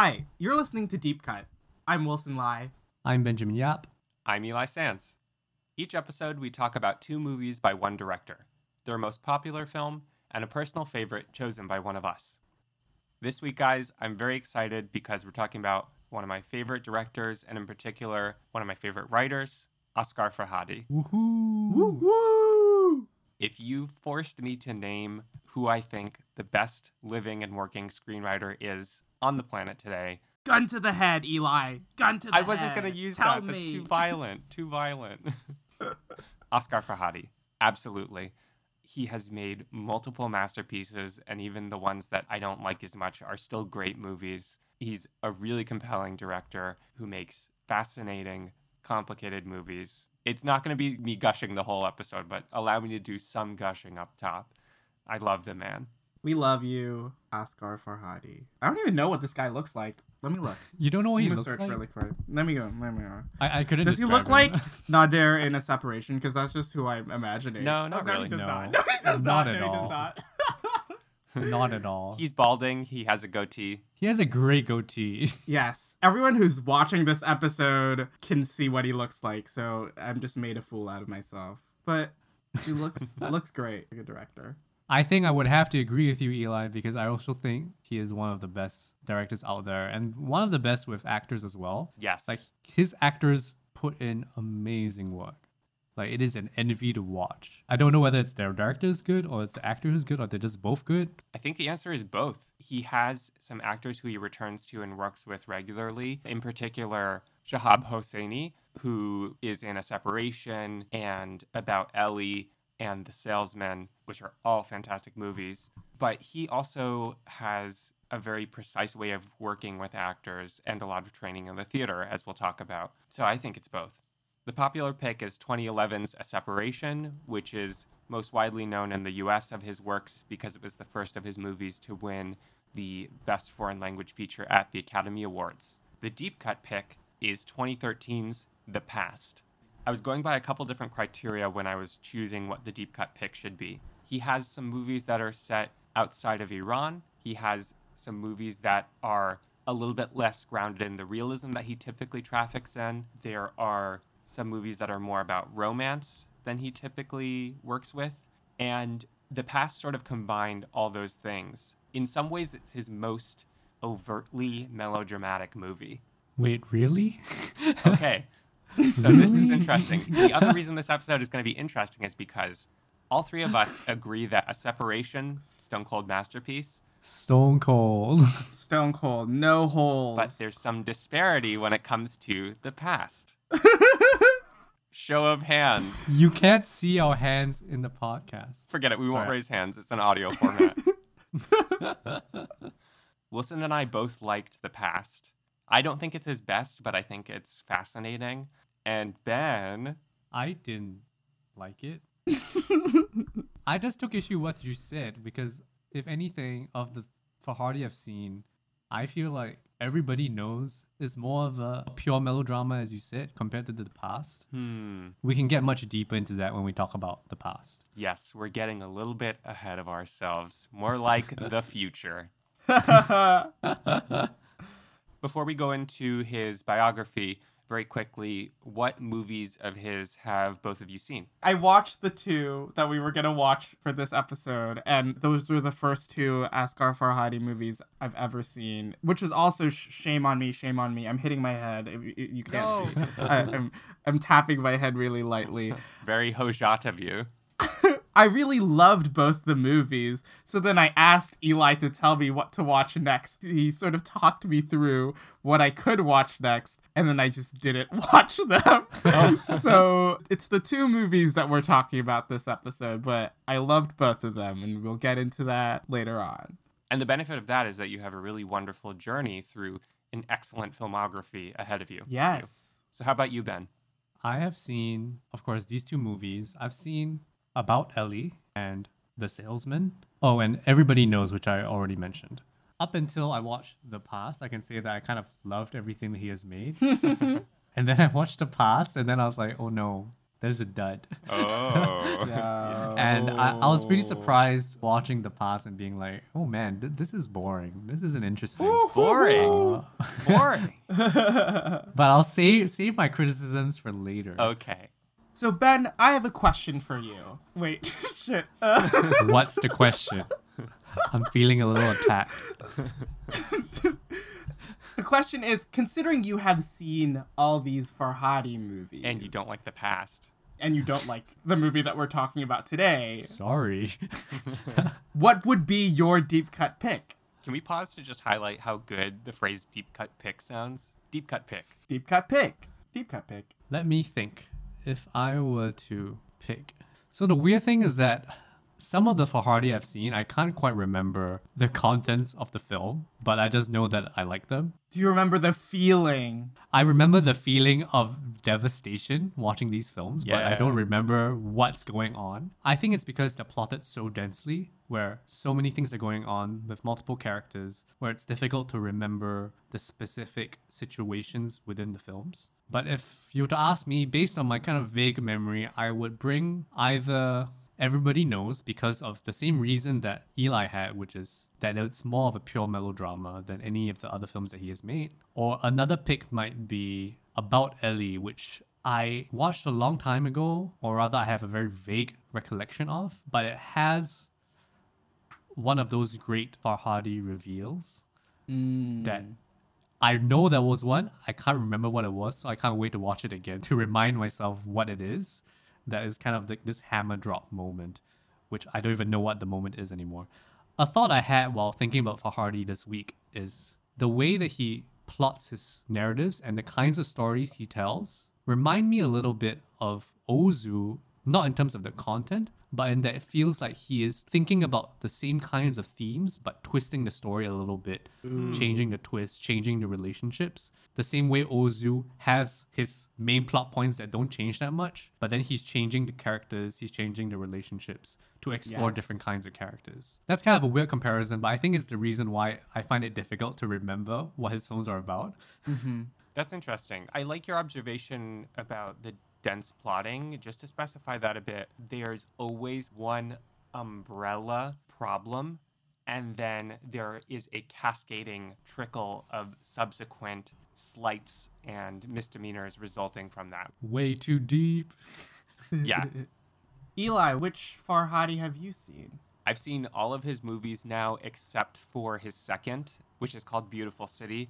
Hi, you're listening to Deep Cut. I'm Wilson Lai. I'm Benjamin Yap. I'm Eli Sands. Each episode, we talk about two movies by one director, their most popular film, and a personal favorite chosen by one of us. This week, guys, I'm very excited because we're talking about one of my favorite directors, and in particular, one of my favorite writers, Asghar Farhadi. Woohoo! Woo woo! If you forced me to name who I think the best living and working screenwriter is on the planet today, Gun to the head, Eli. Gun to the I wasn't going to use Tell that. That's too violent. Too violent. Asghar Farhadi. Absolutely. He has made multiple masterpieces, and even the ones that I don't like as much are still great movies. He's a really compelling director who makes fascinating, complicated movies. It's not going to be me gushing the whole episode, but allow me to do some gushing up top. I love the man. We love you, Asghar Farhadi. I don't even know what this guy looks like. Let me look. You don't know what I'm he looks search like? really quick. Let me go. Let me go. I, I couldn't. Does he describe look like him. Nader in a separation? Because that's just who I'm imagining. No, not Oh, no, really. He does No. not. No, he does Not not. at no, all. Not. Not at all. He's balding, he has a goatee. he has a great goatee. yes, everyone who's watching this episode can see what he looks like. So I'm just made a fool out of myself. But he looks looks great. Like a director. I think I would have to agree with you, Eli, because I also think he is one of the best directors out there, and one of the best with actors as well. Yes. Like his actors put in amazing work. Like it is an envy to watch. I don't know whether it's their director is good or it's the actor who's good or they're just both good. I think the answer is both. He has some actors who he returns to and works with regularly. In particular, Shahab Hosseini, who is in A Separation and About Ellie and The Salesman, which are all fantastic movies. But he also has a very precise way of working with actors and a lot of training in the theater, as we'll talk about. So I think it's both. The popular pick is 2011's A Separation, which is most widely known in the US of his works because it was the first of his movies to win the Best Foreign Language Feature at the Academy Awards. The deep cut pick is 2013's The Past. I was going by a couple different criteria when I was choosing what the deep cut pick should be. He has some movies that are set outside of Iran. He has some movies that are a little bit less grounded in the realism that he typically traffics in. There are some movies that are more about romance than he typically works with. And The Past sort of combined all those things. In some ways, it's his most overtly melodramatic movie. Wait, really? Okay. So this is interesting. The other reason this episode is going to be interesting is because all three of us agree that a separation, Stone Cold masterpiece, Stone Cold. Stone cold, no holes. but there's some disparity when it comes to the past. Show of hands. you can't see our hands in the podcast. Forget it. We won't raise hands. It's an audio format. Wilson and I both liked the past. I don't think it's his best, but I think it's fascinating. And Ben, I didn't like it. I just took issue with what you said because if anything of the Farhadi I've seen, I feel like everybody knows it's more of a pure melodrama as you said compared to the past. hmm, We can get much deeper into that when we talk about the past. yes, we're getting a little bit ahead of ourselves. More like the future. Before we go into his biography, very quickly, what movies of his have both of you seen? I watched the two that we were gonna watch for this episode, and those were the first two Asghar Farhadi movies I've ever seen. Which was also sh- shame on me, shame on me. I'm hitting my head. You, you can't see. I, I'm I'm tapping my head really lightly. Very Hojat of you. I really loved both the movies. So then I asked Eli to tell me what to watch next. He sort of talked me through what I could watch next, and then I just didn't watch them. Oh. so it's the two movies that we're talking about this episode, but I loved both of them, and we'll get into that later on. And the benefit of that is that you have a really wonderful journey through an excellent filmography ahead of you. Yes. So, how about you, Ben? I have seen, of course, these two movies. I've seen About Ellie and The Salesman. Oh, and Everybody Knows, which I already mentioned. Up until I watched The Past, I can say that I kind of loved everything that he has made. and then I watched The Past, and then I was like, oh no, There's a dud. Oh. And I, I was pretty surprised watching the past and being like, oh man, th- this is boring. This isn't interesting. Boring. Uh, Boring. but I'll save save my criticisms for later. Okay. So Ben, I have a question for you. Wait, shit. Uh, What's the question? I'm feeling a little attacked. the question is, considering you have seen all these Farhadi movies, And you don't like the past. and you don't like the movie that we're talking about today, Sorry. what would be your deep cut pick? Can we pause to just highlight how good the phrase deep cut pick sounds? Deep cut pick. Deep cut pick. Deep cut pick. Let me think. If I were to pick. So the weird thing is that some of the Farhadi I've seen, I can't quite remember the contents of the film, but I just know that I like them. Do you remember the feeling? I remember the feeling of devastation watching these films, but I don't remember what's going on. I think it's because they're plotted so densely, where so many things are going on with multiple characters, where it's difficult to remember the specific situations within the films. But if you were to ask me, based on my kind of vague memory, I would bring either Everybody Knows because of the same reason that Eli had, which is that it's more of a pure melodrama than any of the other films that he has made. Or another pick might be About Ellie, which I watched a long time ago, or rather, I have a very vague recollection of, but it has one of those great Farhadi reveals Mm. that I know there was one. I can't remember what it was, so I can't wait to watch it again to remind myself what it is. That is kind of like this hammer drop moment, which I don't even know what the moment is anymore. A thought I had while thinking about Farhadi this week is the way that he plots his narratives and the kinds of stories he tells remind me a little bit of Ozu, not in terms of the content, but in that it feels like he is thinking about the same kinds of themes, but twisting the story a little bit, mm. changing the twist, changing the relationships. The same way Ozu has his main plot points that don't change that much, but then he's changing the characters, he's changing the relationships to explore Yes. different kinds of characters. That's kind of a weird comparison, but I think it's the reason why I find it difficult to remember what his films are about. Mm-hmm. That's interesting. I like your observation about the dense plotting. Just to specify that a bit, there's always one umbrella problem, and then there is a cascading trickle of subsequent slights and misdemeanors resulting from that. Way too deep. Yeah. Eli, which Farhadi have you seen? I've seen all of his movies now except for his second, which is called Beautiful City.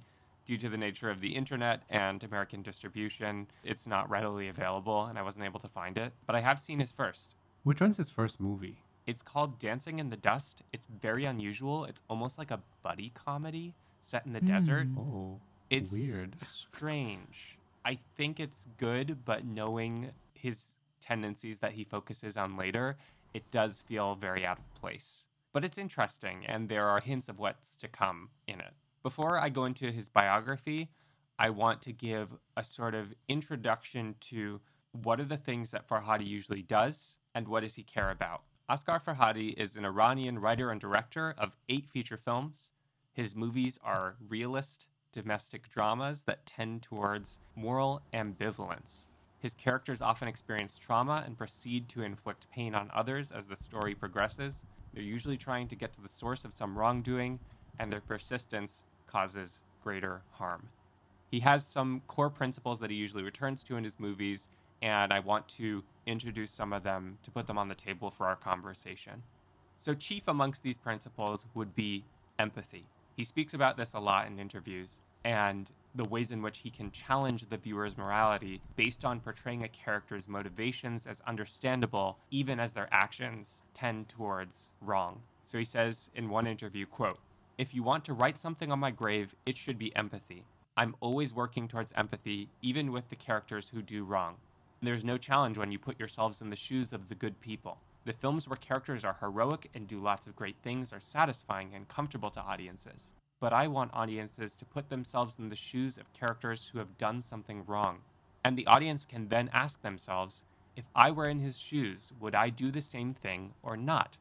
Due to the nature of the internet and American distribution, it's not readily available and I wasn't able to find it. But I have seen his first. Which one's his first movie? It's called Dancing in the Dust. It's very unusual. It's almost like a buddy comedy set in the hmm. desert. Oh, It's weird. strange. I think it's good, but knowing his tendencies that he focuses on later, it does feel very out of place. But it's interesting, and there are hints of what's to come in it. Before I go into his biography, I want to give a sort of introduction to what are the things that Farhadi usually does and what does he care about. Asghar Farhadi is an Iranian writer and director of eight feature films. His movies are realist domestic dramas that tend towards moral ambivalence. His characters often experience trauma and proceed to inflict pain on others as the story progresses. They're usually trying to get to the source of some wrongdoing, and their persistence causes greater harm. He has some core principles that he usually returns to in his movies, and I want to introduce some of them to put them on the table for our conversation. So, chief amongst these principles would be empathy. He speaks about this a lot in interviews and the ways in which he can challenge the viewer's morality based on portraying a character's motivations as understandable even as their actions tend towards wrong. So he says in one interview, quote, "If you want to write something on my grave, it should be empathy. I'm always working towards empathy even with the characters who do wrong. There's no challenge when you put yourselves in the shoes of the good people. The films where characters are heroic and do lots of great things are satisfying and comfortable to audiences. But I want audiences to put themselves in the shoes of characters who have done something wrong. And the audience can then ask themselves, if I were in his shoes, would I do the same thing or not?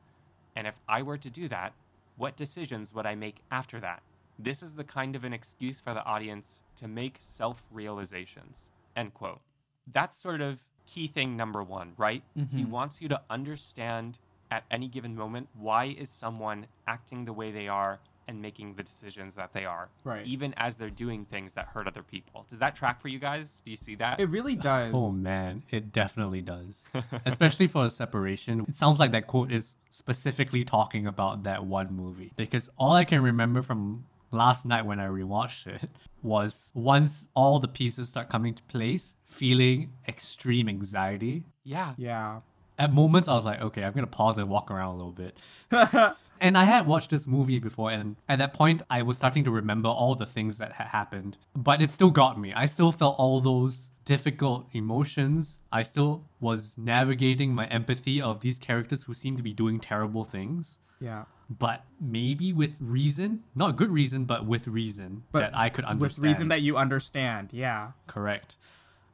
And if I were to do that, what decisions would I make after that? This is the kind of an excuse for the audience to make self realizations. End quote. That's sort of key thing number one, right? He mm-hmm. wants you to understand at any given moment why is someone acting the way they are and making the decisions that they are, Right. even as they're doing things that hurt other people. Does that track for you guys? Do you see that? It really does. Oh man, it definitely does. Especially for a separation. It sounds like that quote is specifically talking about that one movie. Because all I can remember from last night when I rewatched it was once all the pieces start coming to place, feeling extreme anxiety. yeah. yeah. At moments I was like, okay, I'm gonna pause and walk around a little bit. And I had watched this movie before, and at that point, I was starting to remember all the things that had happened. But it still got me. I still felt all those difficult emotions. I still was navigating my empathy of these characters who seem to be doing terrible things. Yeah. But maybe with reason, not good reason, but with reason But that I could understand. With reason that you understand. Yeah. correct.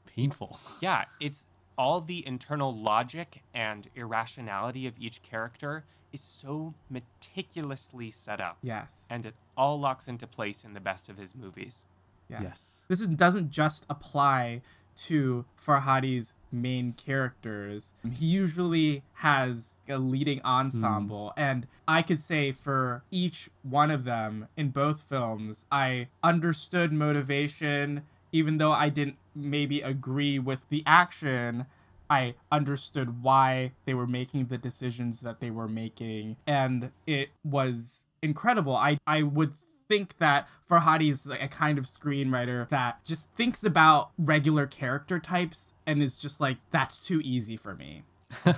Painful. Yeah, it's all the internal logic and irrationality of each character is so meticulously set up. Yes. And it all locks into place in the best of his movies. Yeah. Yes. This is, doesn't just apply to Farhadi's main characters. He usually has a leading ensemble, hmm. and I could say for each one of them in both films, I understood motivation, even though I didn't maybe agree with the action. I understood why they were making the decisions that they were making, and it was incredible. I I would think that Farhadi is like a kind of screenwriter that just thinks about regular character types and is just like that's too easy for me.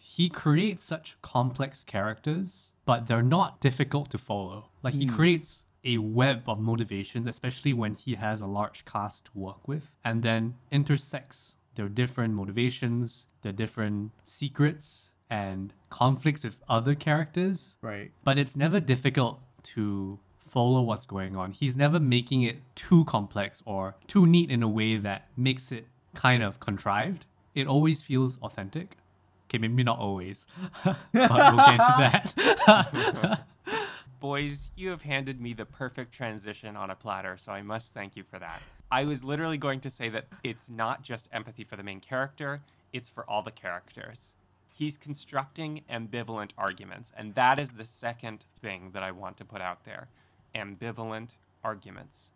he creates such complex characters, but they're not difficult to follow. Like he hmm. creates a web of motivations, especially when he has a large cast to work with, and then intersects their different motivations, their different secrets and conflicts with other characters. Right. But it's never difficult to follow what's going on. He's never making it too complex or too neat in a way that makes it kind of contrived. It always feels authentic. Okay, maybe not always, but we'll get into that. Boys, you have handed me the perfect transition on a platter, so I must thank you for that. I was literally going to say that it's not just empathy for the main character, it's for all the characters. He's constructing ambivalent arguments, and that is the second thing that I want to put out there ambivalent arguments.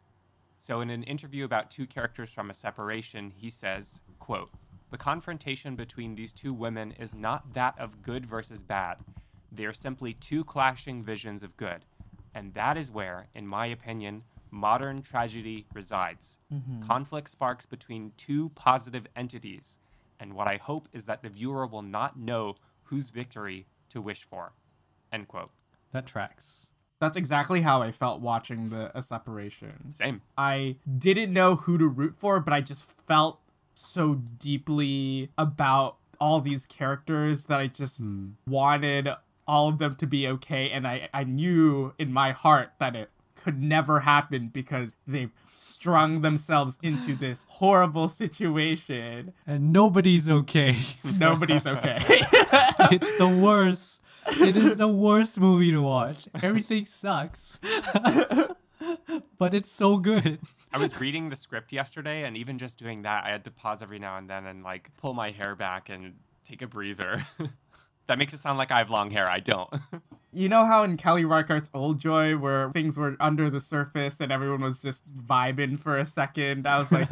So in an interview about two characters from a separation, he says, quote, "The confrontation between these two women is not that of good versus bad. They are simply two clashing visions of good. And that is where, in my opinion, modern tragedy resides. Mm-hmm. Conflict sparks between two positive entities, and what I hope is that the viewer will not know whose victory to wish for." End quote. that tracks. That's exactly how I felt watching the a separation. Same. I didn't know who to root for, but I just felt so deeply about all these characters that I just hmm. wanted all of them to be okay. And I, I knew in my heart that it could never happen because they've strung themselves into this horrible situation. And nobody's okay. Nobody's okay. it's the worst. It is the worst movie to watch. Everything sucks. but it's so good. I was reading the script yesterday, and even just doing that, I had to pause every now and then and like pull my hair back and take a breather. that makes it sound like I have long hair. I don't. You know how in Kelly Reichardt's Old Joy, where things were under the surface and everyone was just vibing for a second? I was like,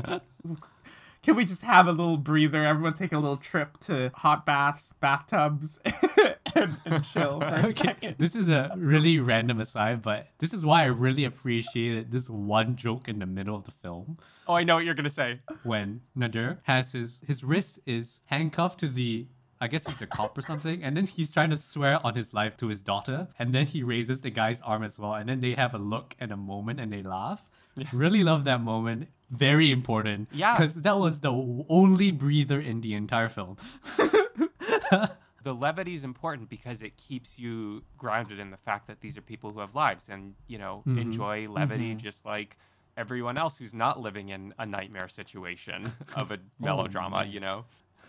can we just have a little breather? Everyone take a little trip to hot baths, bathtubs, and, and chill for a second. This is a really random aside, but this is why I really appreciated this one joke in the middle of the film oh, I know what you're gonna say. when Nader has his his wrist is handcuffed to the I guess he's a cop or something, and then he's trying to swear on his life to his daughter, and then he raises the guy's arm as well, and then they have a look and a moment and they laugh. Really love that moment. Very important. Yeah. Because that was the only breather in the entire film. The levity is important because it keeps you grounded in the fact that these are people who have lives and you know mm-hmm. enjoy levity mm-hmm. just like everyone else who's not living in a nightmare situation of a oh, melodrama. You know,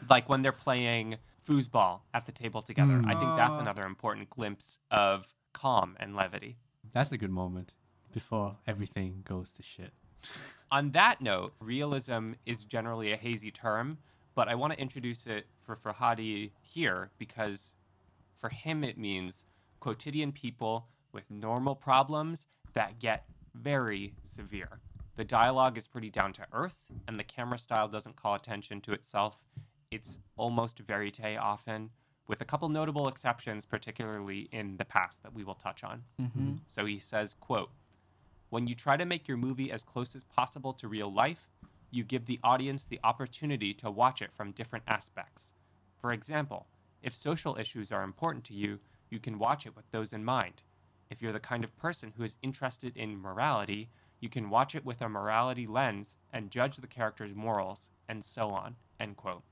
like when they're playing foosball at the table together. I think that's Oh. another important glimpse of calm and levity. That's a good moment before everything goes to shit. On that note, realism is generally a hazy term, but I want to introduce it for Farhadi here because for him it means quotidian people with normal problems that get very severe. The dialogue is pretty down to earth, and the camera style doesn't call attention to itself. It's almost verite often, with a couple notable exceptions, particularly in the past that we will touch on. Mm-hmm. So he says, quote, when you try to make your movie as close as possible to real life, you give the audience the opportunity to watch it from different aspects. For example, if social issues are important to you, you can watch it with those in mind. If you're the kind of person who is interested in morality, you can watch it with a morality lens and judge the character's morals, and so on. End quote.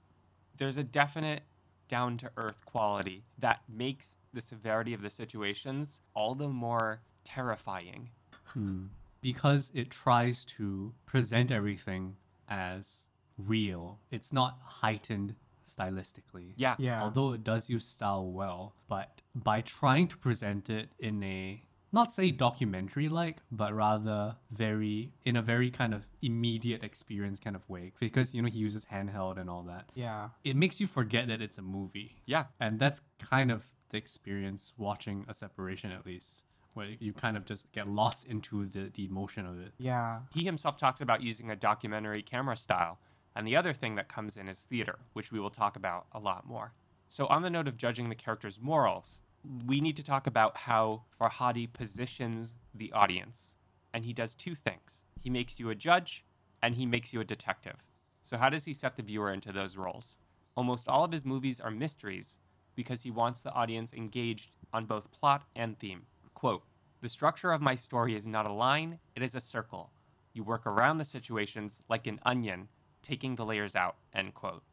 There's a definite down to earth quality that makes the severity of the situations all the more terrifying. Hmm. because it tries to present everything as real. It's not heightened stylistically. Yeah. Yeah. Although it does use style well, but by trying to present it in a not say documentary like, but rather very in a very kind of immediate experience kind of way. Because you know he uses handheld and all that. Yeah. It makes you forget that it's a movie. Yeah. And that's kind of the experience watching a separation at least. Where you kind of just get lost into the, the emotion of it. Yeah. He himself talks about using a documentary camera style. And the other thing that comes in is theater, which we will talk about a lot more. So, on the note of judging the character's morals, we need to talk about how Farhadi positions the audience. And he does two things he makes you a judge, and he makes you a detective. So, how does he set the viewer into those roles? Almost all of his movies are mysteries because he wants the audience engaged on both plot and theme. Quote The structure of my story is not a line, it is a circle. You work around the situations like an onion, taking the layers out. End quote.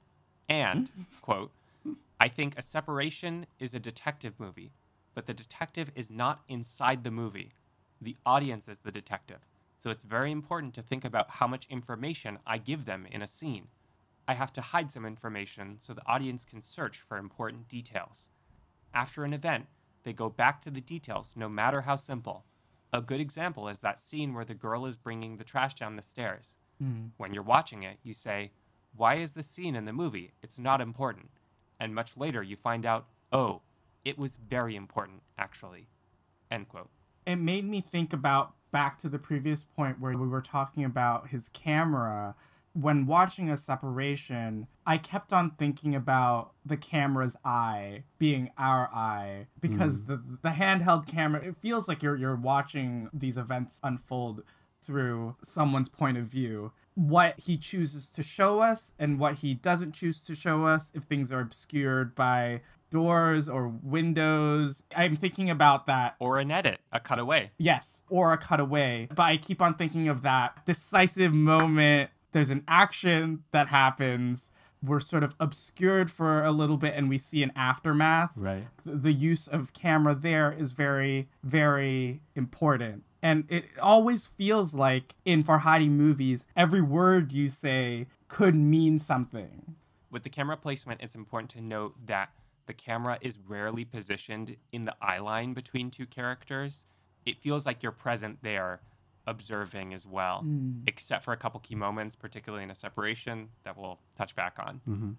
And, quote, I think a separation is a detective movie, but the detective is not inside the movie. The audience is the detective. So it's very important to think about how much information I give them in a scene. I have to hide some information so the audience can search for important details. After an event, they go back to the details, no matter how simple. A good example is that scene where the girl is bringing the trash down the stairs. Hmm. When you're watching it, you say, Why is this scene in the movie? It's not important. And much later, you find out, Oh, it was very important, actually. End quote. it made me think about back to the previous point where we were talking about his camera. When watching a separation, I kept on thinking about the camera's eye being our eye because mm-hmm. the the handheld camera it feels like you're you're watching these events unfold through someone's point of view. What he chooses to show us and what he doesn't choose to show us if things are obscured by doors or windows. I'm thinking about that Or an edit, a cutaway. Yes, or a cutaway. But I keep on thinking of that decisive moment. There's an action that happens. We're sort of obscured for a little bit and we see an aftermath. Right. The- use of camera there is very, very important. And it always feels like in Farhadi movies, every word you say could mean something. With the camera placement, it's important to note that the camera is rarely positioned in the eye line between two characters. It feels like you're present there, observing as well, except for a couple key moments, particularly in a separation that we'll touch back on. Mm-hmm.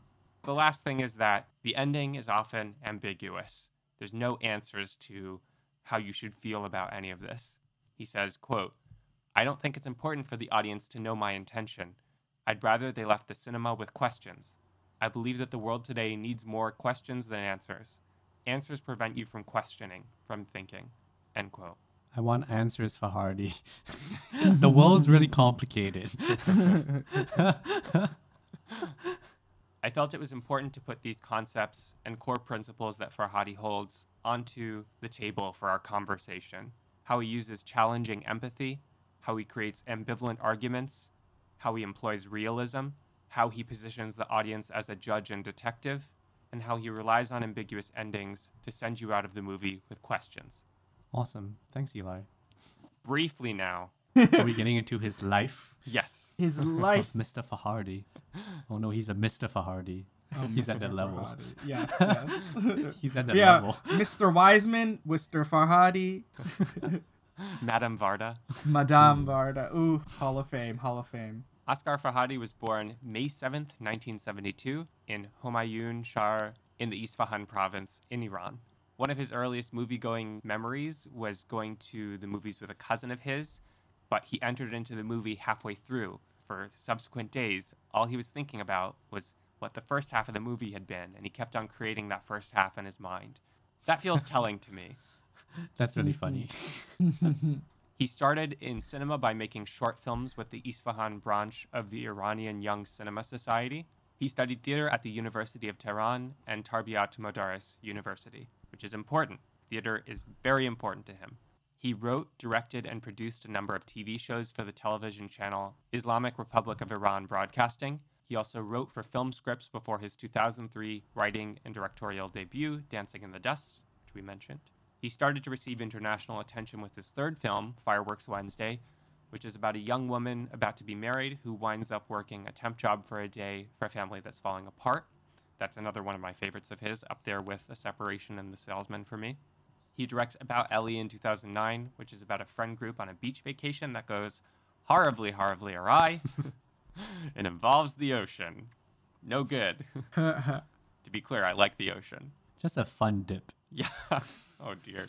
The last thing is that the ending is often ambiguous. There's no answers to how you should feel about any of this. He says, quote, I don't think it's important for the audience to know my intention. I'd rather they left the cinema with questions. I believe that the world today needs more questions than answers. Answers prevent you from questioning, from thinking. End quote. I want answers for Hardy. the world's really complicated. I felt it was important to put these concepts and core principles that Farhadi holds onto the table for our conversation. How he uses challenging empathy, how he creates ambivalent arguments, how he employs realism, how he positions the audience as a judge and detective, and how he relies on ambiguous endings to send you out of the movie with questions. awesome. Thanks, Eli. Briefly now, Are we getting into his life yes, His life. Mr. Fahardi? Oh no, he's a Mr. Fahardi. Um, he's at that level. Yeah. yes. He's at that yeah. level. Mr. Wiseman, Mr. Farhadi, Madame Varda. Madame hmm. Varda. Ooh, Hall of Fame, Hall of Fame. Asghar Farhadi was born May 7th, 1972, in Humayun Shahar in the Isfahan province in Iran. One of his earliest movie going memories was going to the movies with a cousin of his, but he entered into the movie halfway through. For subsequent days, all he was thinking about was what the first half of the movie had been, and he kept on creating that first half in his mind. That feels telling to me. That's really funny. Mm-hmm. He started in cinema by making short films with the Isfahan branch of the Iranian Young Cinema Society. He studied theater at the University of Tehran and Tarbiat Modares University, which is important. Theater is very important to him. He wrote, directed, and produced a number of TV shows for the television channel Islamic Republic of Iran Broadcasting. He also wrote for film scripts before his 2003 writing and directorial debut, Dancing in the Dust, which we mentioned. He started to receive international attention with his third film, Fireworks Wednesday, which is about a young woman about to be married who winds up working a temp job for a day for a family that's falling apart. That's another one of my favorites of his, up there with A Separation and The Salesman for me. He directs About Ellie in 2009, which is about a friend group on a beach vacation that goes horribly, horribly awry. it involves the ocean. No good. to be clear, I like the ocean. Just a fun dip. Yeah. oh dear.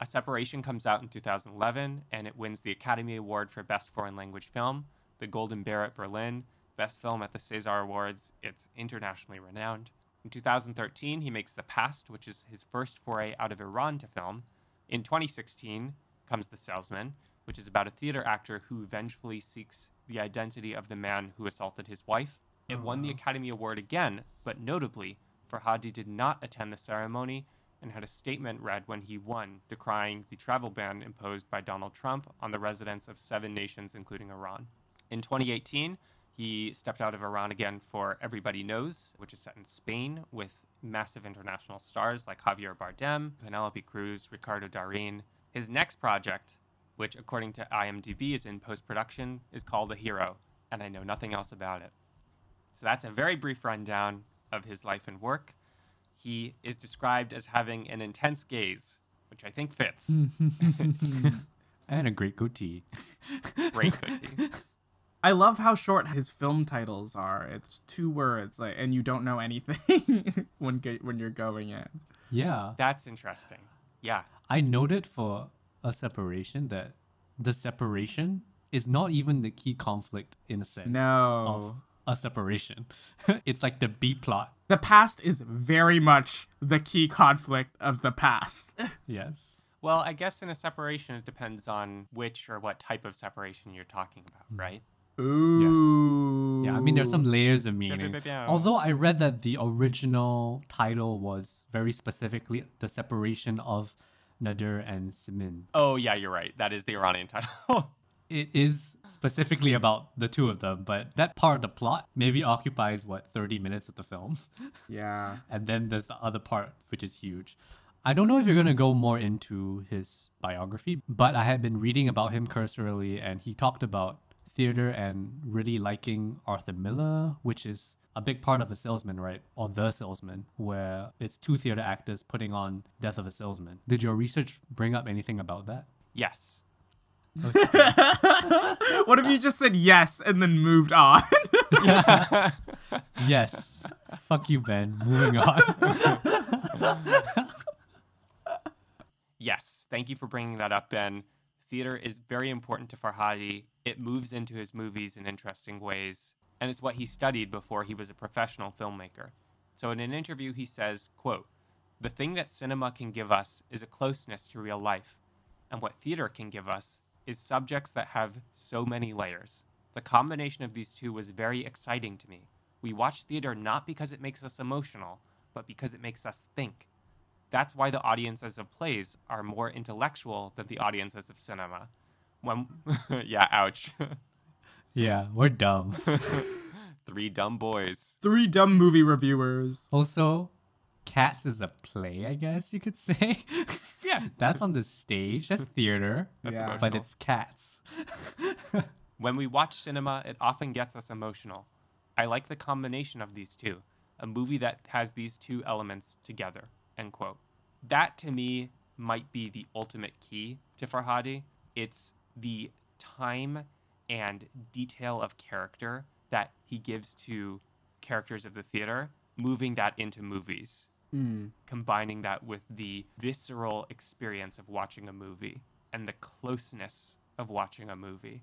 A Separation comes out in 2011 and it wins the Academy Award for Best Foreign Language Film, the Golden Bear at Berlin, Best Film at the César Awards. It's internationally renowned. In 2013, he makes The Past, which is his first foray out of Iran to film. In 2016 comes The Salesman, which is about a theater actor who vengefully seeks the identity of the man who assaulted his wife. It won the oh. Academy Award again, but notably, Farhadi did not attend the ceremony and had a statement read when he won, decrying the travel ban imposed by Donald Trump on the residents of seven nations, including Iran. In 2018, he stepped out of Iran again for Everybody Knows, which is set in Spain with massive international stars like Javier Bardem, Penelope Cruz, Ricardo Darin. His next project, which according to IMDb is in post production, is called A Hero, and I know nothing else about it. So that's a very brief rundown of his life and work. He is described as having an intense gaze, which I think fits. And a great goatee. Great goatee. I love how short his film titles are. It's two words, like, and you don't know anything when ge- when you're going in. Yeah. That's interesting. Yeah. I noted for a separation that the separation is not even the key conflict in a sense No. of a separation. it's like the B plot. The past is very much the key conflict of the past. Yes. Well, I guess in a separation, it depends on which or what type of separation you're talking about, mm. right? Ooh. Yeah, I mean, there's some layers of meaning. meow, meow. Although I read that the original title was very specifically the separation of Nader and Simin. Oh, yeah, you're right. That is the Iranian title. It is specifically about the two of them, but that part of the plot maybe occupies, what, 30 minutes of the film? Yeah. and then there's the other part, which is huge. I don't know if you're going to go more into his biography, but I had been reading about him cursorily, and he talked about theater and really liking Arthur Miller, which is a big part of a salesman, right? Or the salesman, where it's two theater actors putting on Death of a Salesman. Did your research bring up anything about that? yes. What if you just said yes and then moved on? Yes. Fuck you, Ben. Moving on. Yes. Thank you for bringing that up, Ben. Theater is very important to Farhadi. It moves into his movies in interesting ways, and it's what he studied before he was a professional filmmaker. So in an interview he says, quote, "The thing that cinema can give us is a closeness to real life, and what theater can give us is subjects that have so many layers. The combination of these two was very exciting to me. We watch theater not because it makes us emotional, but because it makes us think. That's why the audiences of plays are more intellectual than the audiences of cinema. When, yeah, ouch. yeah, we're dumb. Three dumb boys. Three dumb movie reviewers. Also, Cats is a play, I guess you could say. Yeah. That's on the stage. That's theater. That's Yeah. But it's cats. When we watch cinema, it often gets us emotional. I like the combination of these two, a movie that has these two elements together. End quote. That to me might be the ultimate key to Farhadi. It's the time and detail of character that he gives to characters of the theater, moving that into movies, Mm. combining that with the visceral experience of watching a movie and the closeness of watching a movie.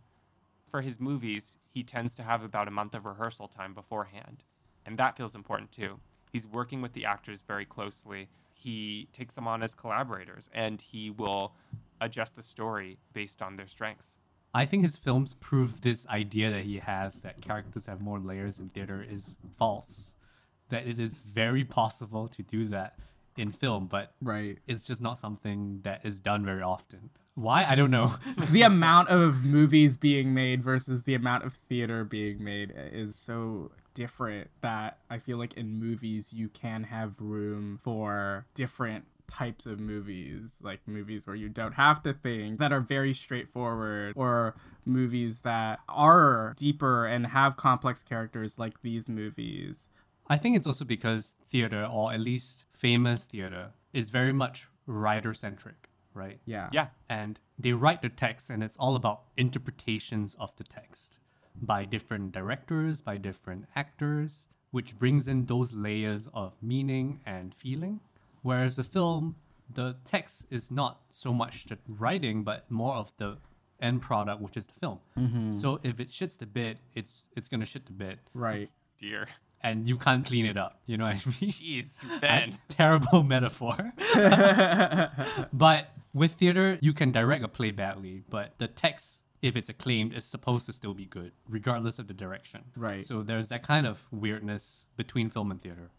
For his movies, he tends to have about a month of rehearsal time beforehand, and that feels important too. He's working with the actors very closely. He takes them on as collaborators, and he will adjust the story based on their strengths. I think his films prove this idea that he has that characters have more layers in theater is false. That it is very possible to do that in film, but Right. it's just not something that is done very often. Why? I don't know. the amount of movies being made versus the amount of theater being made is so different that I feel like in movies you can have room for different types of movies like movies where you don't have to think that are very straightforward or movies that are deeper and have complex characters like these movies. I think it's also because theater, or at least famous theater, is very much writer centric, right? yeah. Yeah, and they write the text and it's all about interpretations of the text by different directors by different actors which brings in those layers of meaning and feeling whereas the film the text is not so much the writing but more of the end product which is the film mm-hmm. so if it shits the bed it's it's gonna shit the bed right dear. and you can't clean it up you know what i mean Jeez, Ben. terrible metaphor. but with theater, you can direct a play badly, but the text, if it's acclaimed, is supposed to still be good, regardless of the direction. Right. So there's that kind of weirdness between film and theater.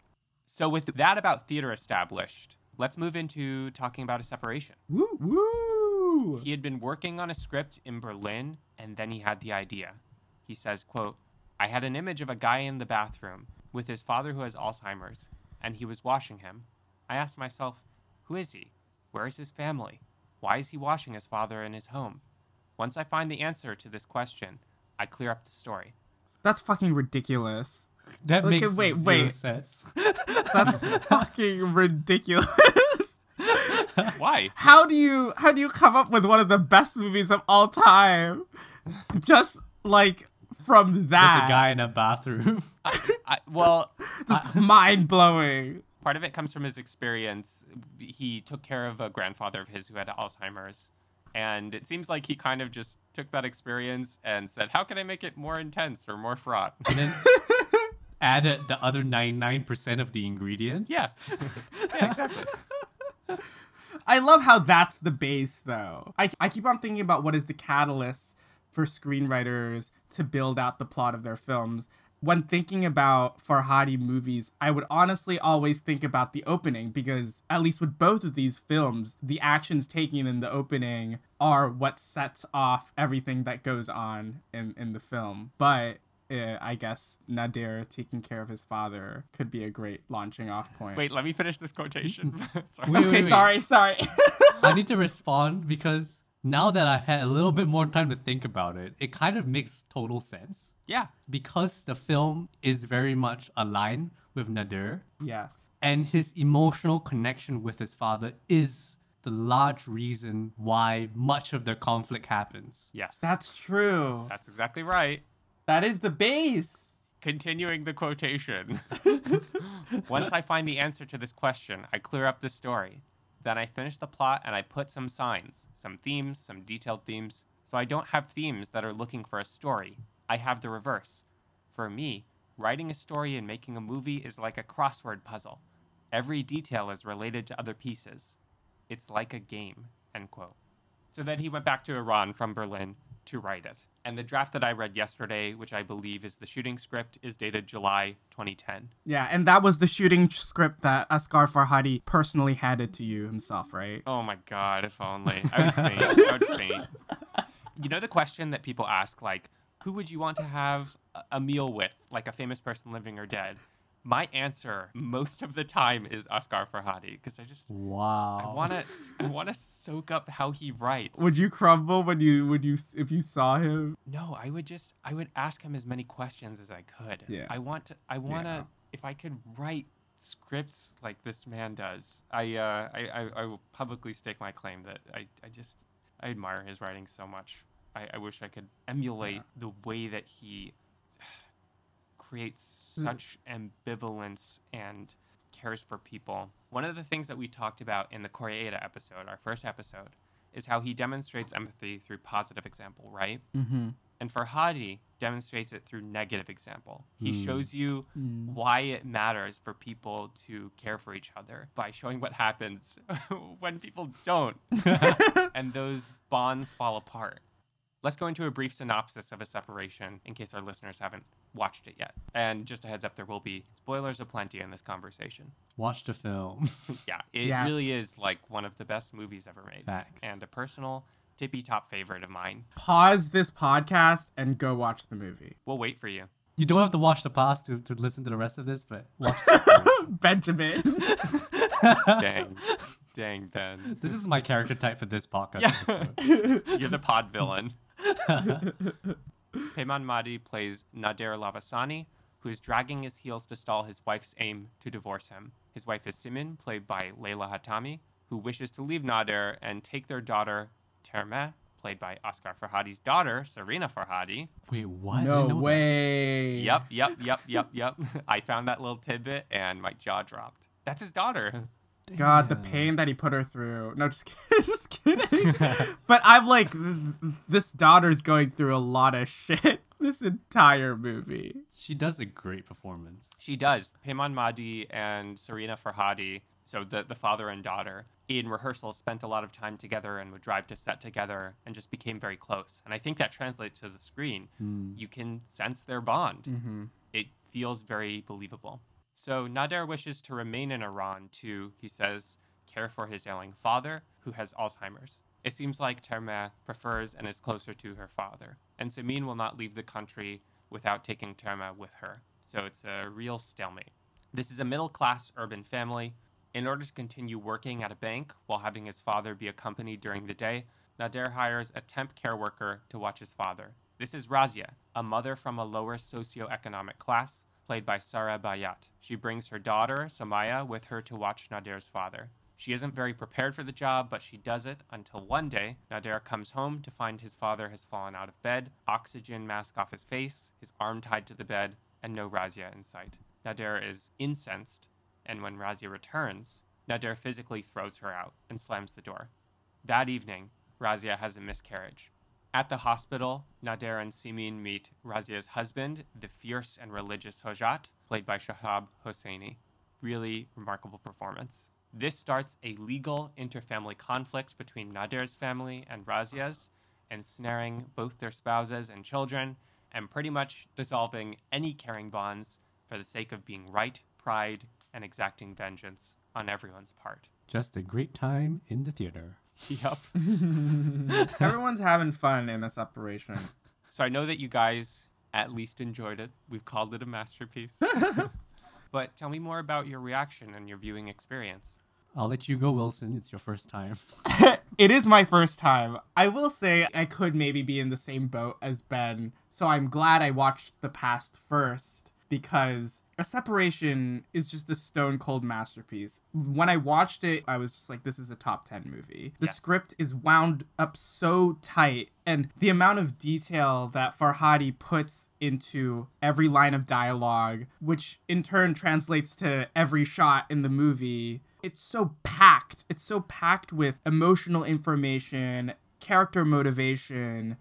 So, with that about theater established, let's move into talking about a separation. woo woo He had been working on a script in Berlin, and then he had the idea. He says, quote, I had an image of a guy in the bathroom with his father who has Alzheimer's, and he was washing him. I asked myself, who is he? Where is his family? Why is he washing his father in his home? Once I find the answer to this question, I clear up the story. that's fucking ridiculous That Okay, makes wait, zero wait. sense. that's fucking ridiculous Why? how do you how do you come up with one of the best movies of all time just like from There's that a guy in a bathroom. I, well, mind blowing part of it comes from his experience. He took care of a grandfather of his who had Alzheimer's. And it seems like he kind of just took that experience and said, How can I make it more intense or more fraught? and then added the other 99% of the ingredients. yeah. yeah, exactly. i love how that's the base though I, I keep on thinking about what is the catalyst for screenwriters to build out the plot of their films when thinking about Farhadi movies, I would honestly always think about the opening because, at least with both of these films, the actions taken in the opening are what sets off everything that goes on in, in the film. But uh, I guess Nader taking care of his father could be a great launching off point. Wait, let me finish this quotation. Sorry. Wait, okay, wait, wait. sorry, sorry. I need to respond because now that I've had a little bit more time to think about it, it kind of makes total sense. Yeah. Because the film is very much aligned with Nader, yes. and his emotional connection with his father is the large reason why much of the conflict happens. Yes. That's true. That's exactly right. That is the base. Continuing the quotation. Once I find the answer to this question, I clear up the story. Then I finish the plot and I put some signs, some themes, some detailed themes. So I don't have themes that are looking for a story. I have the reverse. For me, writing a story and making a movie is like a crossword puzzle. Every detail is related to other pieces. It's like a game. End quote. So then he went back to Iran from Berlin to write it. And the draft that I read yesterday, which I believe is the shooting script, is dated July 2010. Yeah, and that was the shooting script that Asghar Farhadi personally handed to you himself, right? Oh my god, if only. I would faint. I would faint. You know the question that people ask, like, who would you want to have a- a meal with, like a famous person living or dead? My answer most of the time is Asghar Farhadi because I just Wow. I want to I want to soak up how he writes. Would you crumble when you would you if you saw him? No, I would just I would ask him as many questions as I could. Yeah. I want to I want to Yeah. if I could write scripts like this man does. I uh I, I I will publicly stake my claim that I I just I admire his writing so much. I, I wish I could emulate the way that he creates mm. such ambivalence and cares for people. One of the things that we talked about in the Koreeda episode, our first episode, is how he demonstrates empathy through positive example, right? Mm-hmm. And Farhadi demonstrates it through negative example. He mm. shows you mm. why it matters for people to care for each other by showing what happens when people don't and those bonds fall apart. Let's go into a brief synopsis of a separation in case our listeners haven't watched it yet. And just a heads up, there will be spoilers aplenty in this conversation. Watch the film. Yeah, it Yes. really is like one of the best movies ever made. Facts. And a personal tippy top favorite of mine. Pause this podcast and go watch the movie. We'll wait for you. You don't have to watch the past to, to listen to the rest of this, but watch the Benjamin. Dang. Dang, Ben. This is my character type for this podcast. Yeah. You're the pod villain. Peyman Moaadi plays Nader Lavasani, who is dragging his heels to stall his wife's aim to divorce him. His wife is Simin, played by Leila Hatami, who wishes to leave Nader and take their daughter, Termeh, played by Asghar Farhadi's daughter, Sarina Farhadi. Wait, what? I no didn't that. way. Yep, yep, yep, yep, yep. I found that little tidbit and my jaw dropped. That's his daughter. God, the pain that he put her through. No, just kidding. just kidding. but I'm like, this daughter's going through a lot of shit this entire movie. She does a great performance. She does. Peyman Moaadi and Sarina Farhadi, so the, the father and daughter, in rehearsals spent a lot of time together and would drive to set together and just became very close. And I think that translates to the screen. You can sense their bond. Mm-hmm. It feels very believable. So Nader wishes to remain in Iran to, he says, care for his ailing father, who has Alzheimer's. It seems like Termeh prefers and is closer to her father, and Simin will not leave the country without taking Termeh with her. So it's a real stalemate. This is a middle class urban family. In order to continue working at a bank while having his father be accompanied during the day, Nader hires a temp care worker to watch his father. This is Razia, a mother from a lower socioeconomic class, played by Sareh Bayat. She brings her daughter, Samaya, with her to watch Nader's father. She isn't very prepared for the job, but she does it until one day Nader comes home to find his father has fallen out of bed, oxygen mask off his face, his arm tied to the bed, and no Razia in sight. Nader is incensed, and when Razia returns, Nader physically throws her out and slams the door. That evening, Razia has a miscarriage. At the hospital, Nader and Simin meet Razia's husband, the fierce and religious Hojat, played by Shahab Hosseini. Really remarkable performance. This starts a legal interfamily conflict between Nader's family and Razia's, ensnaring both their spouses and children, and pretty much dissolving any caring bonds for the sake of being right, pride, and exacting vengeance on everyone's part. Just a great time in the theater. Yep. Everyone's having fun in this operation. So I know that you guys at least enjoyed it. We've called it a masterpiece. but tell me more about your reaction and your viewing experience. I'll let you go, Wilson. It's your first time. it is my first time. I will say I could maybe be in the same boat as Ben, so I'm glad I watched the past first because a separation is just a stone cold masterpiece. When I watched it, I was just like, this is a top 10 movie. The Yes. script is wound up so tight, and the amount of detail that Farhadi puts into every line of dialogue, which in turn translates to every shot in the movie, it's so packed. It's so packed with emotional information, character motivation.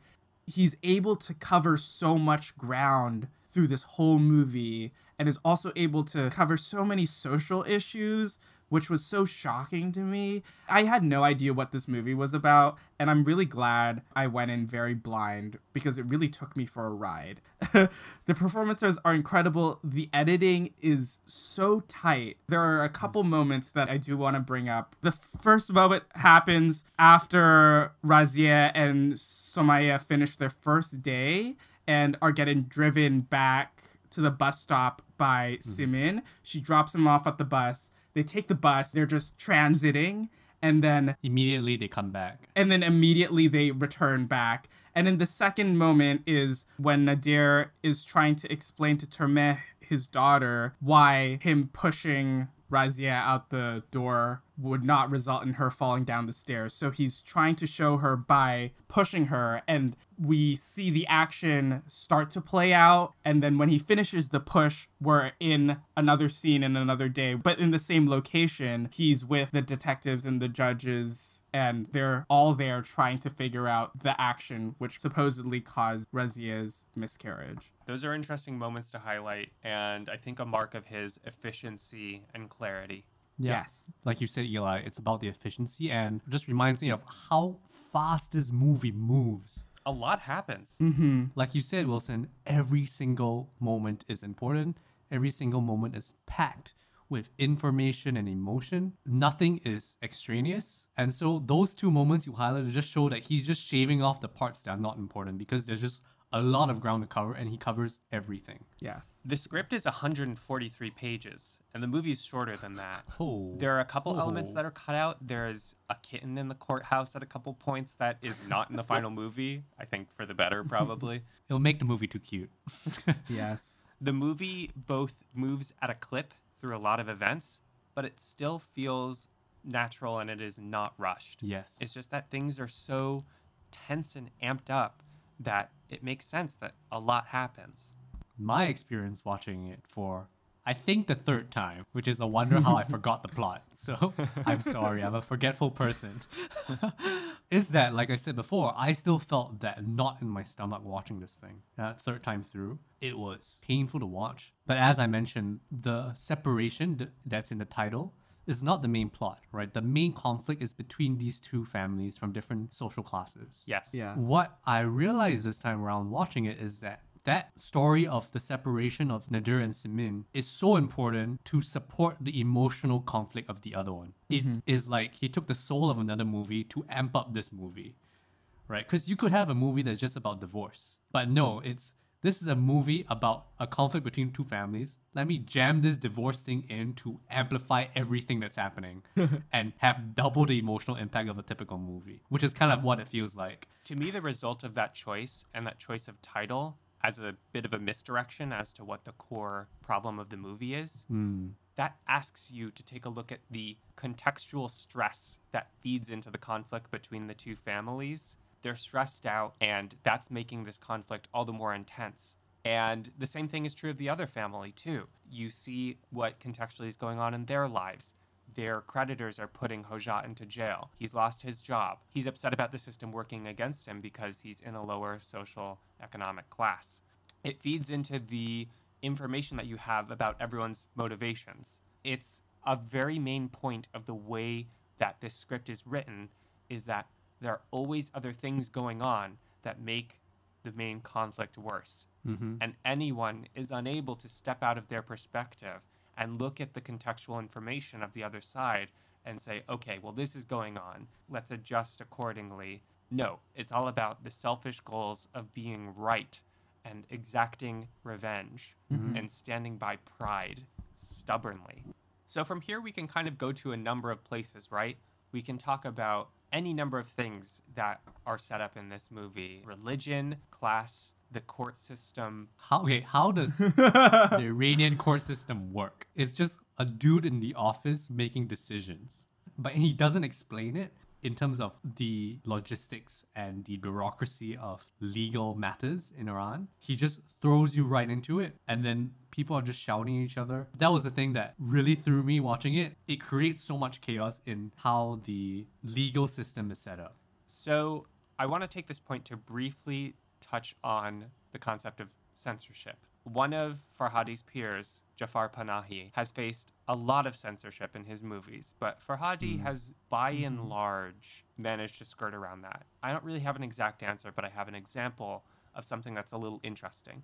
He's able to cover so much ground through this whole movie and is also able to cover so many social issues which was so shocking to me. I had no idea what this movie was about, and I'm really glad I went in very blind because it really took me for a ride. the performances are incredible. The editing is so tight. There are a couple moments that I do want to bring up. The first moment happens after Razia and Somaya finish their first day and are getting driven back to the bus stop by mm-hmm. Simin. She drops him off at the bus. They take the bus. They're just transiting, and then Immediately they come back. and then immediately they return back. And then the second moment is when Nader is trying to explain to Termeh, his daughter, why him pushing Razia out the door would not result in her falling down the stairs. So he's trying to show her by pushing her, and we see the action start to play out. And then when he finishes the push, we're in another scene in another day, but in the same location. He's with the detectives and the judges and they're all there trying to figure out the action which supposedly caused Razia's miscarriage. Those are interesting moments to highlight, and I think a mark of his efficiency and clarity. Yeah. Yes. Like you said, Eli, it's about the efficiency and just reminds me of how fast this movie moves. A lot happens. Mm-hmm. Like you said, Wilson, every single moment is important. Every single moment is packed with information and emotion. Nothing is extraneous. And so those two moments you highlighted just show that he's just shaving off the parts that are not important because there's just a lot of ground to cover and he covers everything. Yes. The script is 143 pages, and the movie's shorter than that. Oh. There are a couple oh. elements Oh. that are cut out. There's a kitten in the courthouse at a couple points that is not in the final movie. I think for the better, probably. It'll make the movie too cute. Yes. the movie both moves at a clip through a lot of events, but it still feels natural and it is not rushed. yes. It's just that things are so tense and amped up that it makes sense that a lot happens. my experience watching it for I think the third time, which is a wonder how I forgot the plot. So I'm sorry, I'm a forgetful person. is that like I said before, I still felt that knot in my stomach watching this thing. That third time through, it was painful to watch. But as I mentioned, the separation that's in the title is not the main plot, right? The main conflict is between these two families from different social classes. Yes. Yeah. What I realized this time around watching it is that that story of the separation of Nader and Simin is so important to support the emotional conflict of the other one. It mm-hmm. is like he took the soul of another movie to amp up this movie, right? Because you could have a movie that's just about divorce, but no, it's this is a movie about a conflict between two families. Let me jam this divorce thing in to amplify everything that's happening and have double the emotional impact of a typical movie, which is kind of what it feels like. To me, the result of that choice and that choice of title as a bit of a misdirection as to what the core problem of the movie is, hmm. that asks you to take a look at the contextual stress that feeds into the conflict between the two families. They're stressed out, and that's making this conflict all the more intense. And the same thing is true of the other family, too. You see what contextually is going on in their lives. Their creditors are putting Hojat into jail. He's lost his job. He's upset about the system working against him because he's in a lower social economic class. It feeds into the information that you have about everyone's motivations. It's a very main point of the way that this script is written is that there are always other things going on that make the main conflict worse. Mm-hmm. And anyone is unable to step out of their perspective and look at the contextual information of the other side and say, okay, well, this is going on. Let's adjust accordingly. No, it's all about the selfish goals of being right and exacting revenge mm-hmm. and standing by pride stubbornly. So from here, we can kind of go to a number of places, right? We can talk about any number of things that are set up in this movie religion, class, the court system. How okay? How does the Iranian court system work? It's just a dude in the office making decisions, but he doesn't explain it in terms of the logistics and the bureaucracy of legal matters in Iran. He just throws you right into it, and then people are just shouting at each other. That was the thing that really threw me watching it. It creates so much chaos in how the legal system is set up. So I want to take this point to briefly touch on the concept of censorship. One of Farhadi's peers, Jafar Panahi, has faced a lot of censorship in his movies, but Farhadi mm. has, by and mm-hmm. large, managed to skirt around that. I don't really have an exact answer, but I have an example of something that's a little interesting.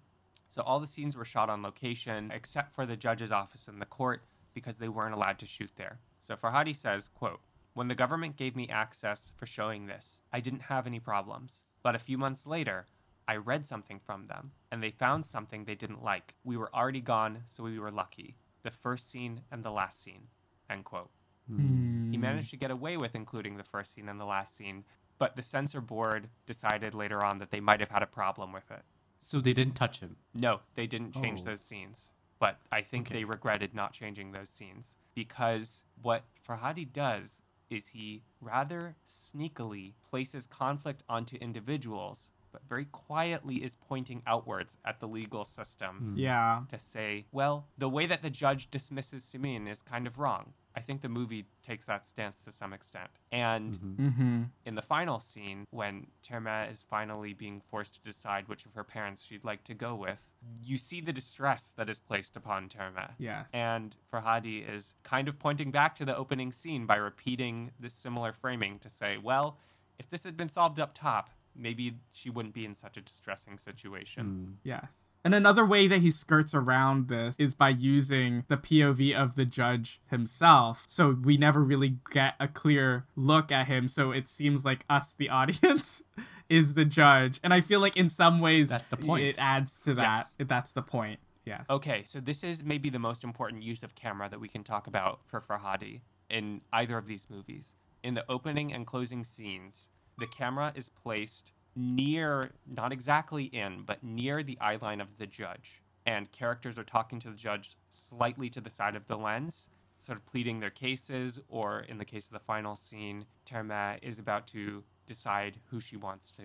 So all the scenes were shot on location, except for the judge's office in the court, because they weren't allowed to shoot there. So Farhadi says, quote, When the government gave me access for showing this, I didn't have any problems. But a few months later, I read something from them, and they found something they didn't like. We were already gone, so we were lucky. The first scene and the last scene. End quote. Hmm. He managed to get away with including the first scene and the last scene, but the censor board decided later on that they might have had a problem with it. So they didn't touch him. No, they didn't change Oh. those scenes. But I think Okay. they regretted not changing those scenes because what Farhadi does is he rather sneakily places conflict onto individuals, but very quietly is pointing outwards at the legal system hmm. Yeah. to say, well, the way that the judge dismisses Simin is kind of wrong. I think the movie takes that stance to some extent. And Mm-hmm. in the final scene, when Termeh is finally being forced to decide which of her parents she'd like to go with, you see the distress that is placed upon Termeh. Yes. And Farhadi is kind of pointing back to the opening scene by repeating this similar framing to say, well, if this had been solved up top, maybe she wouldn't be in such a distressing situation. Yes. And another way that he skirts around this is by using the POV of the judge himself. So we never really get a clear look at him. So it seems like us, the audience, is the judge. And I feel like in some ways, That's the point. It adds to that. Yes. That's the point. Yes. Okay, so this is maybe the most important use of camera that we can talk about for Farhadi in either of these movies. In the opening and closing scenes, the camera is placed near, not exactly in, but near the eye line of the judge. And characters are talking to the judge slightly to the side of the lens, sort of pleading their cases, or in the case of the final scene, Termeh is about to decide who she wants to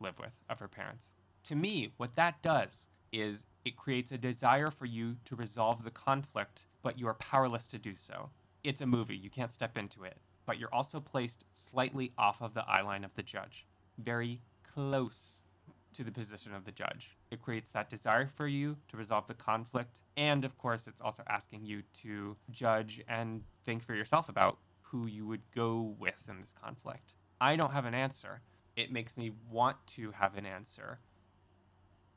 live with of her parents. To me, what that does is it creates a desire for you to resolve the conflict, but you are powerless to do so. It's a movie, you can't step into it, but you're also placed slightly off of the eye line of the judge, very close to the position of the judge. It creates that desire for you to resolve the conflict, and of course, it's also asking you to judge and think for yourself about who you would go with in this conflict. I don't have an answer. It makes me want to have an answer,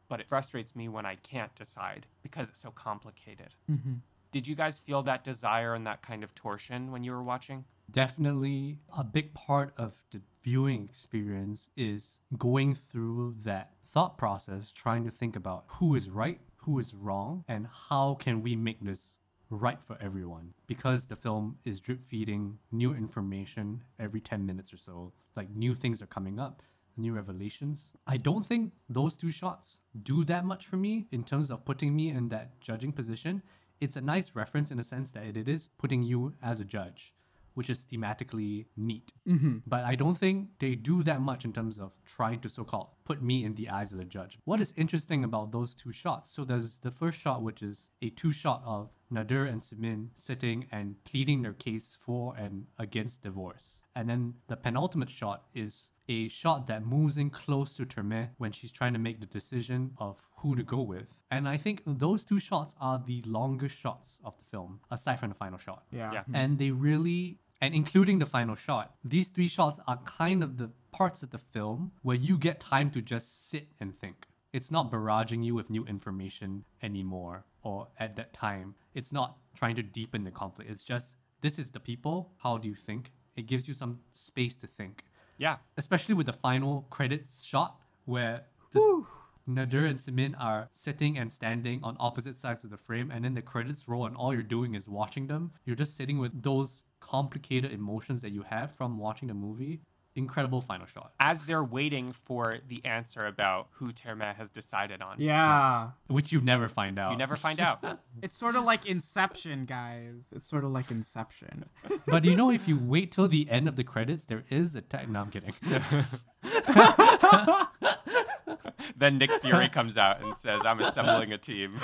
but it frustrates me when I can't decide because it's so complicated. Mm-hmm. Did you guys feel that desire and that kind of torsion when you were watching? Definitely a big part of the viewing experience is going through that thought process, trying to think about who is right, who is wrong, and how can we make this right for everyone. Because the film is drip feeding new information every 10 minutes or so, like new things are coming up, new revelations. I don't think those two shots do that much for me in terms of putting me in that judging position. It's a nice reference in the sense that it is putting you as a judge which is thematically neat. Mm-hmm. But I don't think they do that much in terms of trying to so called put me in the eyes of the judge. What is interesting about those two shots? So there's the first shot, which is a two shot of Nader and Simin sitting and pleading their case for and against divorce. And then the penultimate shot is a shot that moves in close to Termeh when she's trying to make the decision of who to go with. And I think those two shots are the longest shots of the film, aside from the final shot. Yeah. Yeah. Mm-hmm. and they really and including the final shot these three shots are kind of the parts of the film where you get time to just sit and think. It's not barraging you with new information anymore or at that time. It's not trying to deepen the conflict. It's just this is the people. How do you think? It gives you some space to think Yeah. especially with the final credits shot where the, Nader and Simin are sitting and standing on opposite sides of the frame, and then the credits roll, and all you're doing is watching them. You're just sitting with those complicated emotions that you have from watching the movie. Incredible final shot. As they're waiting for the answer about who Termeh has decided on. Yeah. Which you never find out. You never find out. It's sort of like Inception, guys. It's sort of like Inception. but you know, if you wait till the end of the credits, there is a tag. No, I'm kidding. then Nick Fury comes out and says, I'm assembling a team.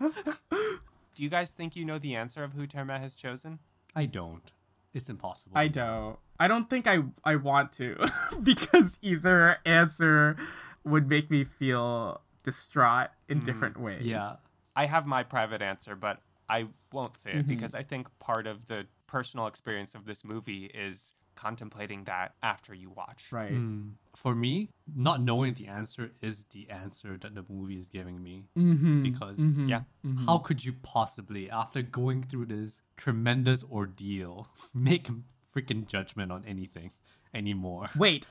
Do you guys think you know the answer of who Termeh has chosen? I don't. It's impossible. I don't. I don't think I I want to because either answer would make me feel distraught in different ways. Yeah. I have my private answer, but I won't say it because I think part of the personal experience of this movie is contemplating that after you watch. Right. Mm. For me, not knowing the answer is the answer that the movie is giving me. Mm-hmm. Because Yeah. how could you possibly, after going through this tremendous ordeal, make a freaking judgment on anything anymore? Wait,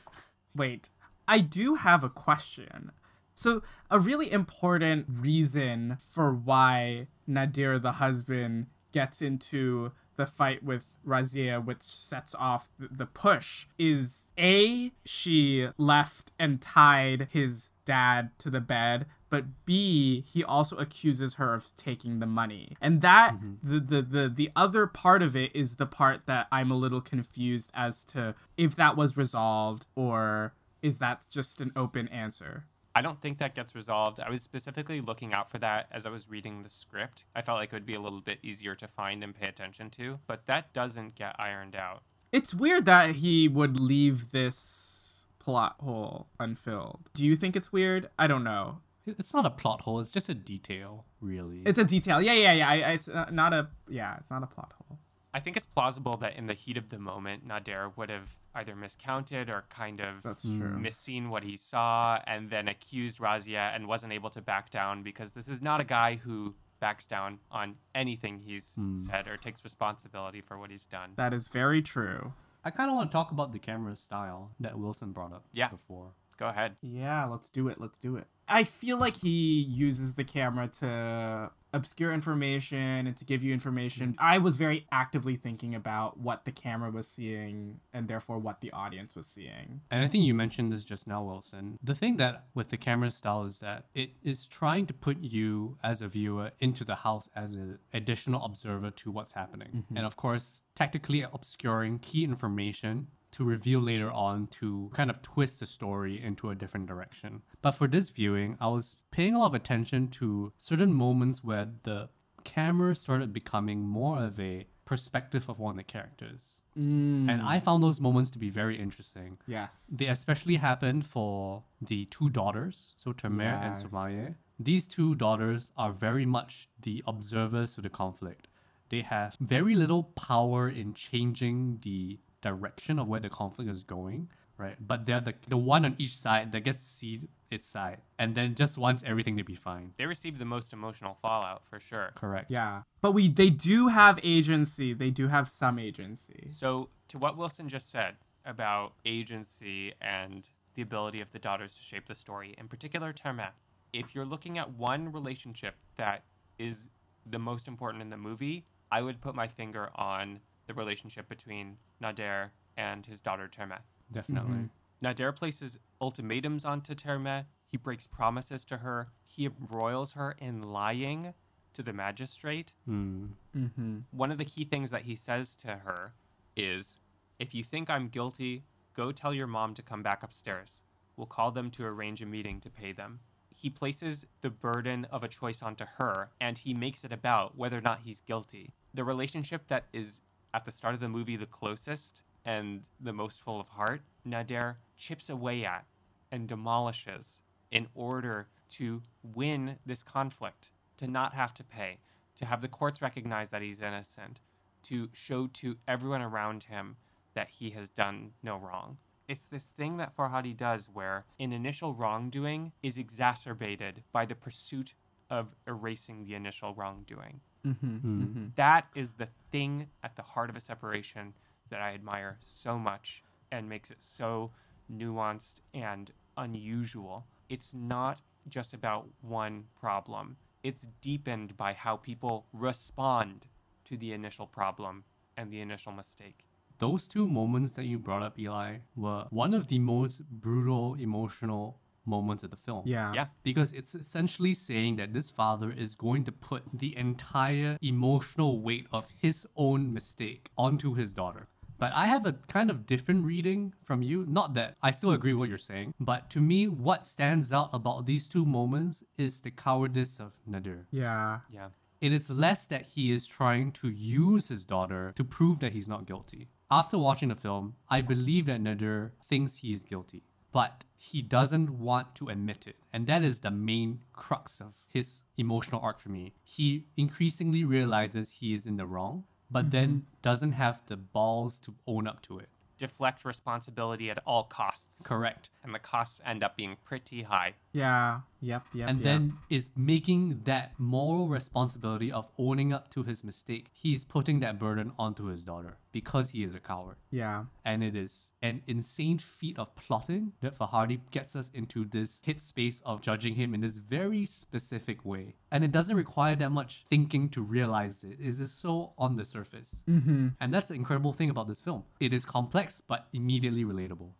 wait. I do have a question. So, a really important reason for why Nader, the husband, gets into the fight with Razia, which sets off the push, is A, she left and tied his dad to the bed but B, he also accuses her of taking the money. And that mm-hmm. the, the the the other part of it is the part that I'm a little confused as to if that was resolved or is that just an open answer. I don't think that gets resolved. I was specifically looking out for that as I was reading the script. I felt like it would be a little bit easier to find and pay attention to, but that doesn't get ironed out. It's weird that he would leave this plot hole unfilled. Do you think it's weird? I don't know. It- It's not a plot hole. It's just a detail, really. It's a detail. Yeah, yeah, yeah. I, I- it's not not a yeah. It's not a plot hole. I think it's plausible that in the heat of the moment, Nader would have either miscounted or kind of That's true. misseen what he saw and then accused Razia and wasn't able to back down because this is not a guy who backs down on anything he's hmm. said or takes responsibility for what he's done. That is very true. I kind of want to talk about the camera style that Wilson brought up Yeah. before. Go ahead. Yeah, let's do it. Let's do it. I feel like he uses the camera to obscure information and to give you information. Mm-hmm. I was very actively thinking about what the camera was seeing and therefore what the audience was seeing. And I think you mentioned this just now, Wilson. The thing that with the camera style is that it is trying to put you as a viewer into the house as an additional observer to what's happening. Mm-hmm. And of course, tactically obscuring key information to reveal later on to kind of twist the story into a different direction. But for this viewing, I was paying a lot of attention to certain moments where the camera started becoming more of a perspective of one of the characters. Mm. And I found those moments to be very interesting. Yes. They especially happened for the two daughters, so Termeh and Yes. Sumaye. These two daughters are very much the observers to the conflict. They have very little power in changing the direction of where the conflict is going, right? But they're the, the one on each side that gets to see its side and then just wants everything to be fine. They receive the most emotional fallout for sure. Correct. Yeah. But we they do have agency. They do have some agency. So, to what Wilson just said about agency and the ability of the daughters to shape the story, in particular Termeh, if you're looking at one relationship that is the most important in the movie, I would put my finger on the relationship between Nader and his daughter Termeh. Definitely. Nader places ultimatums onto Termeh. He breaks promises to her. He embroils her in lying to the magistrate. Hmm. Mm-hmm. One of the key things that he says to her is if you think I'm guilty, go tell your mom to come back upstairs. We'll call them to arrange a meeting to pay them. He places the burden of a choice onto her and he makes it about whether or not he's guilty. The relationship that is at the start of the movie the closest and the most full of heart, Nader chips away at and demolishes in order to win this conflict, to not have to pay, to have the courts recognize that he's innocent, to show to everyone around him that he has done no wrong. It's this thing that Farhadi does where an initial wrongdoing is exacerbated by the pursuit of erasing the initial wrongdoing. Mm-hmm. Mm-hmm. That is the thing at the heart of a separation that I admire so much and makes it so nuanced and unusual. It's not just about one problem, it's deepened by how people respond to the initial problem and the initial mistake. Those two moments that you brought up, Eli, were one of the most brutal, emotional moments of the film. Yeah. Yeah. Because it's essentially saying that this father is going to put the entire emotional weight of his own mistake onto his daughter. But I have a kind of different reading from you. Not that I still agree what you're saying, but to me, what stands out about these two moments is the cowardice of Nader. Yeah. Yeah. It is less that he is trying to use his daughter to prove that he's not guilty. After watching the film, I believe that Nader thinks he is guilty, but he doesn't want to admit it. And that is the main crux of his emotional arc for me. He increasingly realizes he is in the wrong, but then mm-hmm. doesn't have the balls to own up to it. Deflect responsibility at all costs. Correct. And the costs end up being pretty high. Yeah. Yep. Yep. and yep. then is making that moral responsibility of owning up to his mistake. He's putting that burden onto his daughter because he is a coward. Yeah. And it is an insane feat of plotting that Farhadi gets us into this hit space of judging him in this very specific way. And it doesn't require that much thinking to realize it. It is so on the surface. Mm-hmm. And that's the incredible thing about this film. It is complex but immediately relatable.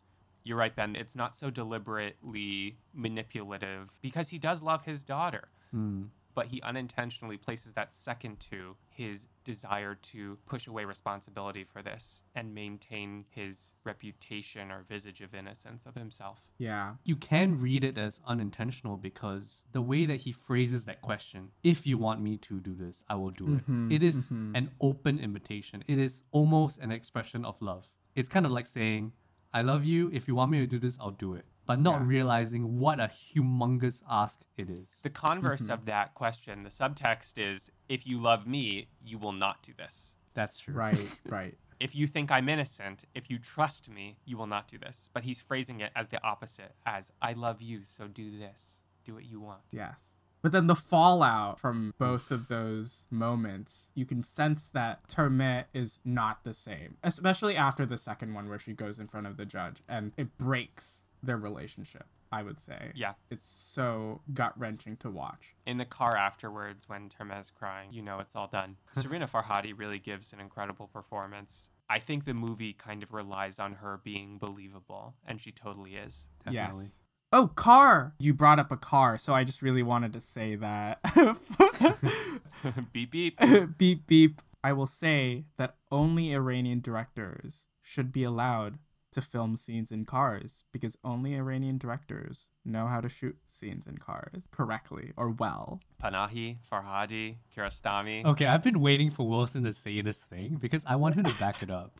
You're right, Ben. It's not so deliberately manipulative because he does love his daughter, Hmm. but he unintentionally places that second to his desire to push away responsibility for this and maintain his reputation or visage of innocence of himself. Yeah. You can read it as unintentional because the way that he phrases that question, if you want me to do this, I will do Mhm, it. It is mhm. an open invitation. It is almost an expression of love. It's kind of like saying, I love you. If you want me to do this, I'll do it. But not Yes. realizing what a humongous ask it is. The converse mm-hmm. of that question, the subtext is if you love me, you will not do this. That's true. Right. right. If you think I'm innocent, if you trust me, you will not do this. But he's phrasing it as the opposite, as I love you, so do this. Do what you want. Yes. But then the fallout from both of those moments, you can sense that Termeh is not the same, especially after the second one where she goes in front of the judge and it breaks their relationship, I would say. Yeah. It's so gut wrenching to watch. In the car afterwards, when Termeh's crying, you know it's all done. Sarina Farhadi really gives an incredible performance. I think the movie kind of relies on her being believable, and she totally is. Definitely. Yes. Oh, car! You brought up a car, so I just really wanted to say that. beep beep. beep beep. I will say that only Iranian directors should be allowed to film scenes in cars because only Iranian directors know how to shoot scenes in cars correctly or well. Panahi, Farhadi, Kiarostami. Okay, I've been waiting for Wilson to say this thing because I want him to back it up.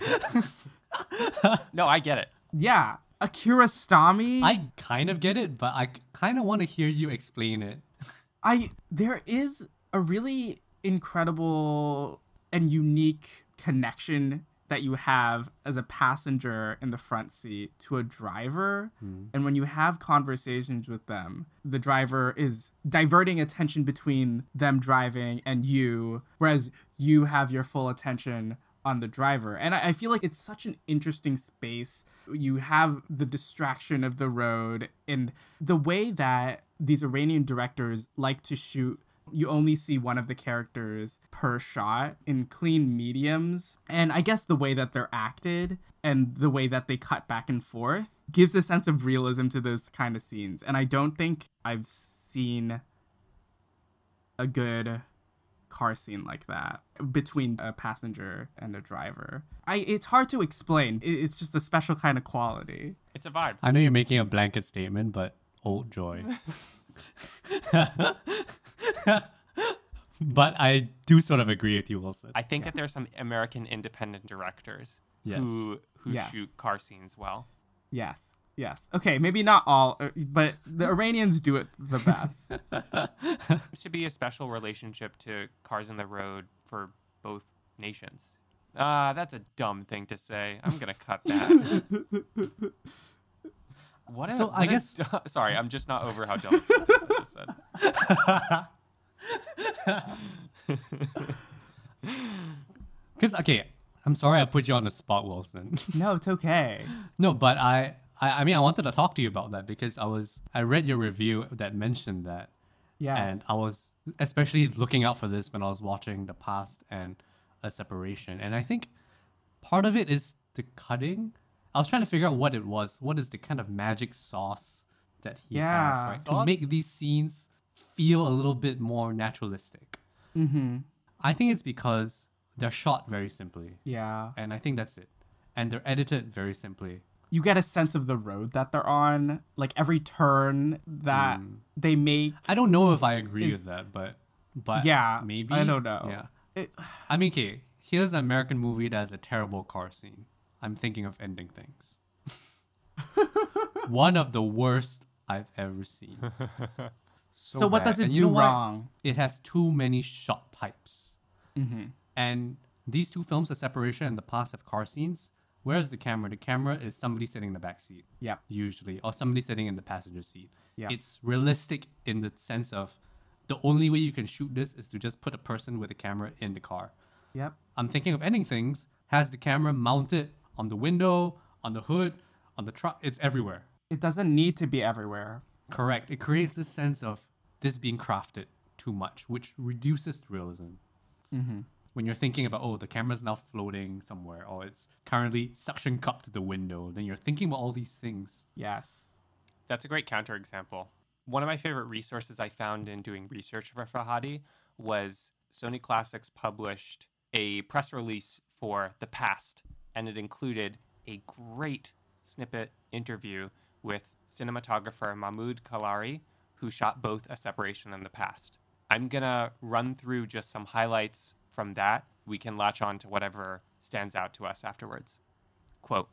No, I get it. Yeah, Kiarostami. I kind of get it, but I kind of want to hear you explain it. I there is a really incredible and unique connection that you have as a passenger in the front seat to a driver. Hmm. And when you have conversations with them, the driver is diverting attention between them driving and you, whereas you have your full attention on the driver. And I, I feel like it's such an interesting space. You have the distraction of the road and the way that these Iranian directors like to shoot you only see one of the characters per shot in clean mediums. And I guess the way that they're acted and the way that they cut back and forth gives a sense of realism to those kind of scenes. And I don't think I've seen a good car scene like that between a passenger and a driver. I it's hard to explain. It, it's just a special kind of quality. It's a vibe. I know you're making a blanket statement, but old joy. but I do sort of agree with you, Wilson. I think that there's some American independent directors Yes. who who Yes. shoot car scenes well. Yes. Yes. Okay, maybe not all, uh, but the Iranians do it the best. There should be a special relationship to cars in the road for both nations. Ah, that's a dumb thing to say. I'm gonna cut that. What a, So, what I a guess- du- sorry, I'm just not over how dumb it is, I just said. Because okay, I'm sorry I put you on the spot, Wilson. no, it's okay. no, but I, I, I mean, I wanted to talk to you about that because I was, I read your review that mentioned that, Yes. and I was especially looking out for this when I was watching The Past and A Separation, and I think part of it is the cutting. I was trying to figure out what it was. What is the kind of magic sauce that he Yeah. has, right? Sauce? To make these scenes feel a little bit more naturalistic. mm-hmm. I think it's because they're shot very simply, Yeah. and I think that's it. And they're edited very simply. You get a sense of the road that they're on, like every turn that they make. I don't know if I agree Is- with that, but but Yeah, maybe I don't know. Yeah, It, I mean, okay, here's an American movie that has a terrible car scene. I'm thinking of ending things. One of the worst I've ever seen. so what does it And do you know what? wrong? It has too many shot types. Mm-hmm. And these two films, The Separation and The Past, have car scenes. Where's the camera? The camera is somebody sitting in the back seat, Yep. usually, or somebody sitting in the passenger seat. Yeah. It's realistic in the sense of the only way you can shoot this is to just put a person with a camera in the car. Yep. I'm thinking of ending things has the camera mounted on the window, on the hood, on the truck. It's everywhere. It doesn't need to be everywhere. Correct. It creates this sense of this being crafted too much, which reduces the realism. Mm-hmm. When you're thinking about oh the camera's now floating somewhere or it's currently suction cupped to the window, then you're thinking about all these things. Yes. That's a great counterexample. One of my favorite resources I found in doing research for Farhadi was Sony Classics published a press release for The Past, and it included a great snippet interview with cinematographer Mahmoud Kalari, who shot both A Separation and The Past. I'm gonna run through just some highlights from that. We can latch on to whatever stands out to us afterwards. Quote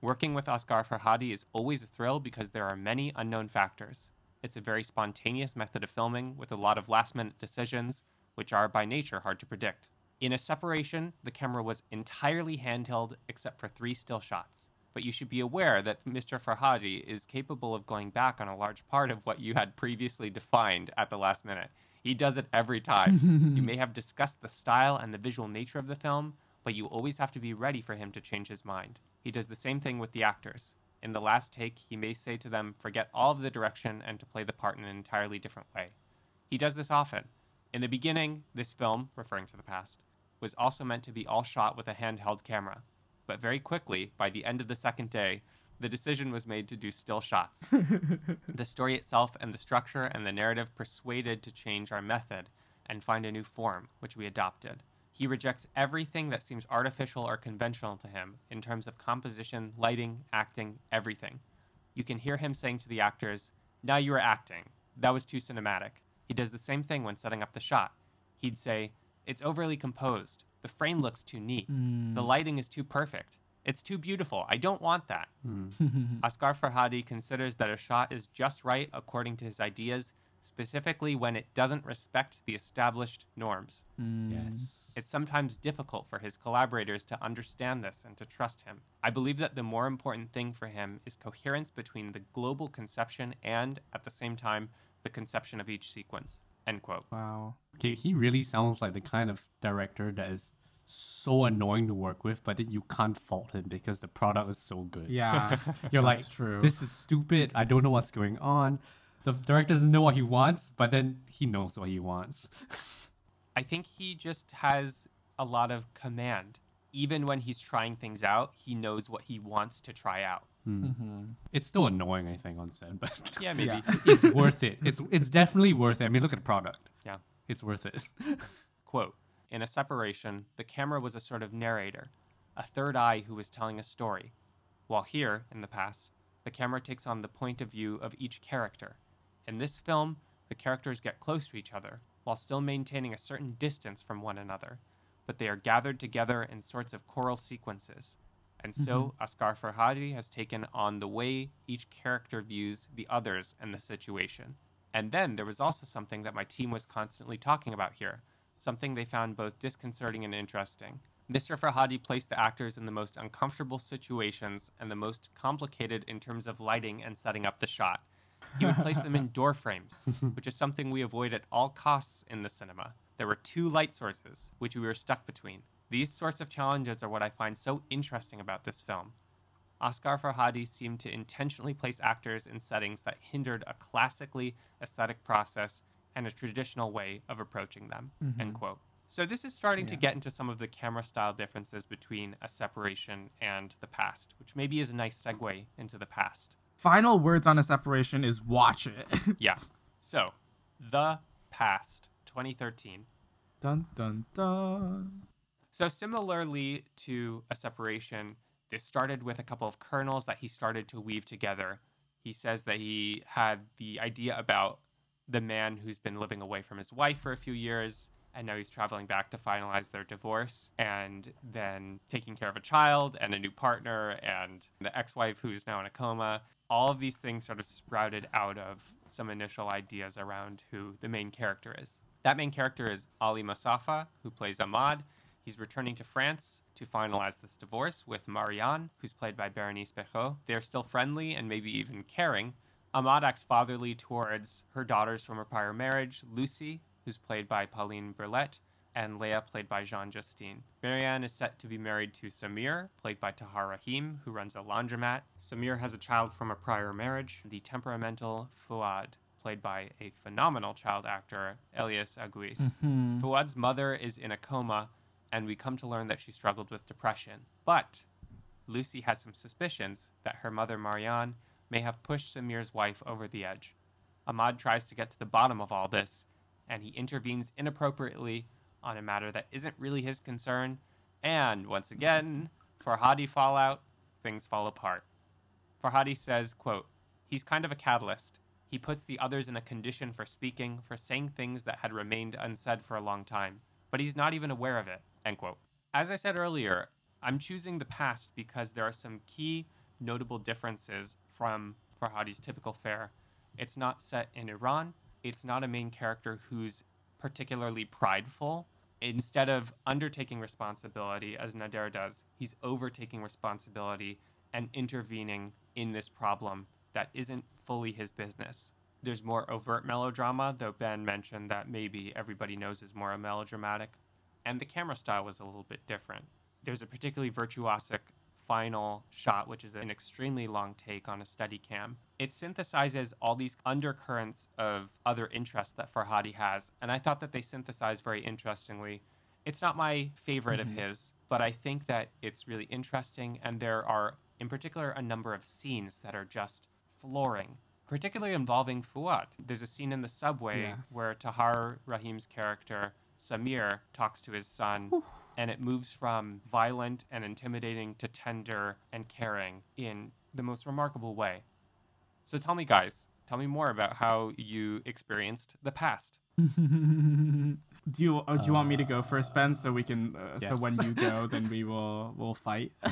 Working with Asghar Farhadi is always a thrill because there are many unknown factors. It's a very spontaneous method of filming with a lot of last minute decisions, which are by nature hard to predict. In a separation, the camera was entirely handheld except for three still shots. But you should be aware that Mr. Farhadi is capable of going back on a large part of what you had previously defined at the last minute. He does it every time. you may have discussed the style and the visual nature of the film, but you always have to be ready for him to change his mind. He does the same thing with the actors. In the last take, he may say to them, forget all of the direction and to play the part in an entirely different way. He does this often. In the beginning, this film, referring to the past, was also meant to be all shot with a handheld camera. But very quickly, by the end of the second day, the decision was made to do still shots. the story itself and the structure and the narrative persuaded to change our method and find a new form, which we adopted. He rejects everything that seems artificial or conventional to him in terms of composition, lighting, acting, everything. You can hear him saying to the actors, Now you are acting. That was too cinematic. He does the same thing when setting up the shot. He'd say, It's overly composed. The frame looks too neat. Hmm. The lighting is too perfect. It's too beautiful. I don't want that. Hmm. Asghar Farhadi considers that a shot is just right according to his ideas, specifically when it doesn't respect the established norms. Hmm. Yes. It's sometimes difficult for his collaborators to understand this and to trust him. I believe that the more important thing for him is coherence between the global conception and, at the same time, the conception of each sequence. End quote. Wow. Okay, he really sounds like the kind of director that is so annoying to work with, but then you can't fault him because the product is so good. Yeah. You're like, true. this is stupid. I don't know what's going on. The director doesn't know what he wants, but then he knows what he wants. I think he just has a lot of command. Even when he's trying things out, he knows what he wants to try out. Hmm. Mm-hmm. It's still annoying, I think, on set, but Yeah, maybe. Yeah. it's worth it. It's it's definitely worth it. I mean, look at the product. Yeah. It's worth it. Quote In a separation, the camera was a sort of narrator, a third eye who was telling a story. While here, in the past, the camera takes on the point of view of each character. In this film, the characters get close to each other, while still maintaining a certain distance from one another, but they are gathered together in sorts of choral sequences. And so, mm-hmm. Asghar Farhadi has taken on the way each character views the others and the situation. And then there was also something that my team was constantly talking about here, something they found both disconcerting and interesting. Mr. Farhadi placed the actors in the most uncomfortable situations and the most complicated in terms of lighting and setting up the shot. He would place them in door frames, which is something we avoid at all costs in the cinema. There were two light sources, which we were stuck between. These sorts of challenges are what I find so interesting about this film. Asghar Farhadi seemed to intentionally place actors in settings that hindered a classically aesthetic process and a traditional way of approaching them. Mm-hmm. End quote. So this is starting to get into some of the camera style differences between a separation and the past, which maybe is a nice segue into the past. Final words on a separation is watch it. Yeah. So, the past, 2013. dun dun dun. So similarly to a separation, this started with a couple of kernels that he started to weave together. He says that he had the idea about the man who's been living away from his wife for a few years and now he's traveling back to finalize their divorce and then taking care of a child and a new partner and the ex-wife who's now in a coma. All of these things sort of sprouted out of some initial ideas around who the main character is. That main character is Ali Mosaffa, who plays Ahmad. He's returning to France to finalize this divorce with Marianne, who's played by Berenice Bejo. They are still friendly and maybe even caring. Ahmad acts fatherly towards her daughters from her prior marriage, Lucy, who's played by Pauline Burlet, and Leia, played by Jean Justine. Marianne is set to be married to Samir, played by Tahar Rahim, who runs a laundromat. Samir has a child from a prior marriage, the temperamental Fuad, played by a phenomenal child actor, Elias Aguis. Mm-hmm. Fuad's mother is in a coma, and we come to learn that she struggled with depression. But Lucy has some suspicions that her mother, Marianne, may have pushed Samir's wife over the edge. Ahmad tries to get to the bottom of all this, and he intervenes inappropriately on a matter that isn't really his concern. And once again, Farhadi fallout, things fall apart. Farhadi says, quote, He's kind of a catalyst. He puts the others in a condition for speaking, for saying things that had remained unsaid for a long time. But he's not even aware of it. End quote. As I said earlier, I'm choosing the past because there are some key notable differences from Farhadi's typical fare. It's not set in Iran. It's not a main character who's particularly prideful. Instead of undertaking responsibility, as Nader does, he's overtaking responsibility and intervening in this problem that isn't fully his business. There's more overt melodrama, though Ben mentioned that maybe everybody knows is more melodramatic. And the camera style was a little bit different. There's a particularly virtuosic final shot, which is an extremely long take on a Steadicam. It synthesizes all these undercurrents of other interests that Farhadi has, and I thought that they synthesized very interestingly. It's not my favorite Mm-hmm. of his, but I think that it's really interesting, and there are, in particular, a number of scenes that are just flooring, particularly involving Fuad. There's a scene in the subway Yes. where Tahar Rahim's character, Samir, talks to his son, and it moves from violent and intimidating to tender and caring in the most remarkable way. So tell me, guys, tell me more about how you experienced the past. do you uh, do you want me to go first, Ben, so we can uh, so when you go, then we will we'll fight.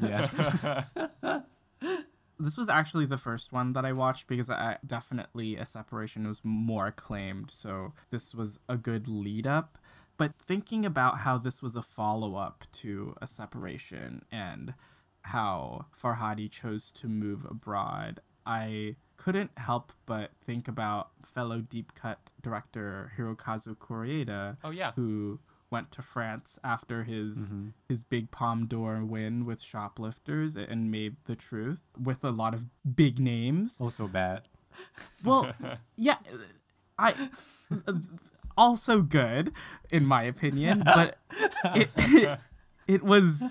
Yes. this was actually the first one that I watched because I definitely a separation was more acclaimed, so this was a good lead up. But thinking about how this was a follow up to a separation and how Farhadi chose to move abroad, I couldn't help but think about fellow deep cut director Hirokazu Koreeda, oh, yeah. who went to France after his Mhm. his big Palme d'Or win with Shoplifters and made The Truth with a lot of big names. Also bad. Well, yeah, I also good in my opinion, but it, it it was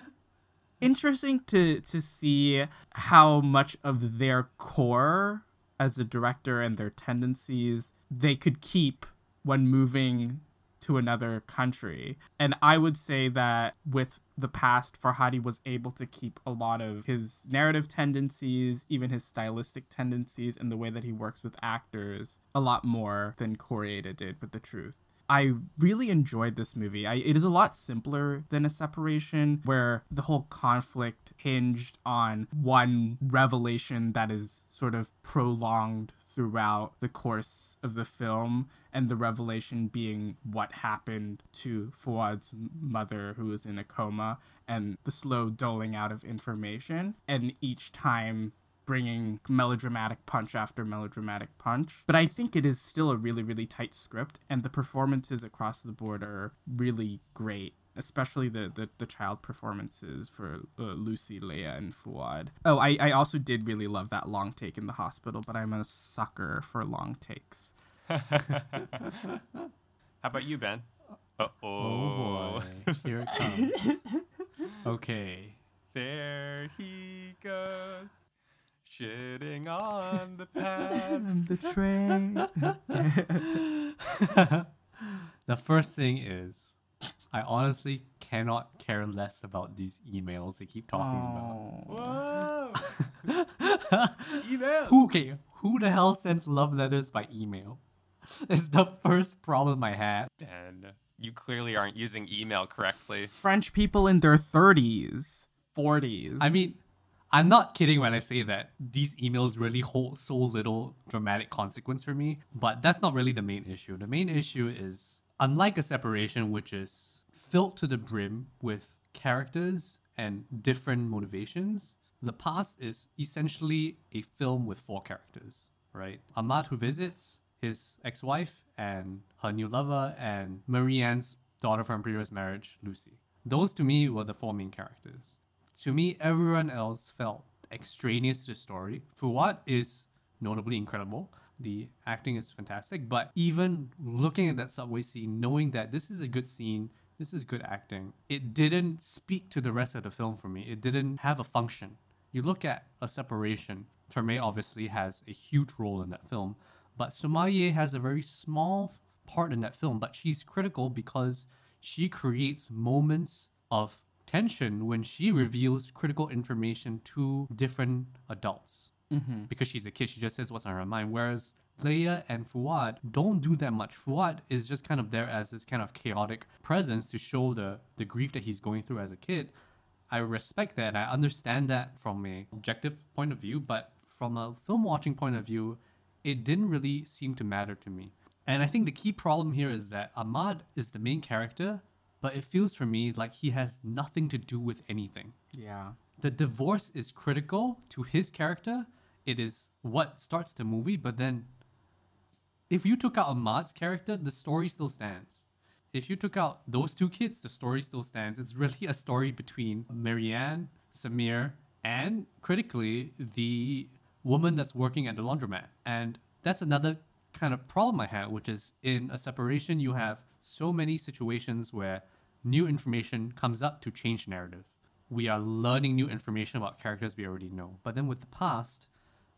interesting to to see how much of their core as a director and their tendencies they could keep when moving to another country. And I would say that with the past, Farhadi was able to keep a lot of his narrative tendencies, even his stylistic tendencies, and the way that he works with actors a lot more than Koreeda did with The Truth. I really enjoyed this movie. I, it is a lot simpler than a separation where the whole conflict hinged on one revelation that is sort of prolonged throughout the course of the film and the revelation being what happened to Fuad's mother who was in a coma and the slow doling out of information and each time bringing melodramatic punch after melodramatic punch. But I think it is still a really, really tight script, and the performances across the board are really great. Especially the, the, the child performances for uh, Lucy, Léa, and Fuad. Oh, I, I also did really love that long take in the hospital, but I'm a sucker for long takes. How about you, Ben? Uh Oh oh. boy. Here it comes. Okay. There he goes, shitting on the past. the train. the first thing is, I honestly cannot care less about these emails they keep talking Oh. Whoa! about. Email. Who, okay, who the hell sends love letters by email? It's the first problem I had. And you clearly aren't using email correctly. French people in their 30s, 40s. I mean, I'm not kidding when I say that these emails really hold so little dramatic consequence for me, but that's not really the main issue. The main issue is unlike a separation, which is filled to the brim with characters and different motivations, the past is essentially a film with four characters, right? Ahmad who visits his ex-wife and her new lover and Marianne's daughter from previous marriage, Lucy. Those to me were the four main characters. To me, everyone else felt extraneous to the story. Fuad is notably incredible. The acting is fantastic, but even looking at that subway scene, knowing that this is a good scene this is good acting. It didn't speak to the rest of the film for me. It didn't have a function. You look at a separation. Termeh obviously has a huge role in that film, but Somayeh has a very small part in that film, but she's critical because she creates moments of tension when she reveals critical information to different adults. Mm-hmm. Because she's a kid, she just says what's on her mind. Whereas Léa and Fuad don't do that much. Fuad is just kind of there as this kind of chaotic presence to show the, the grief that he's going through as a kid. I respect that. I understand that from a objective point of view, but from a film watching point of view, it didn't really seem to matter to me. And I think the key problem here is that Ahmad is the main character, but it feels for me like he has nothing to do with anything. Yeah. The divorce is critical to his character. It is what starts the movie, but then if you took out Ahmad's character, the story still stands. If you took out those two kids, the story still stands. It's really a story between Marianne, Samir, and critically, the woman that's working at the laundromat. And that's another kind of problem I have, which is in a separation, you have so many situations where new information comes up to change narrative. We are learning new information about characters we already know. But then with the past,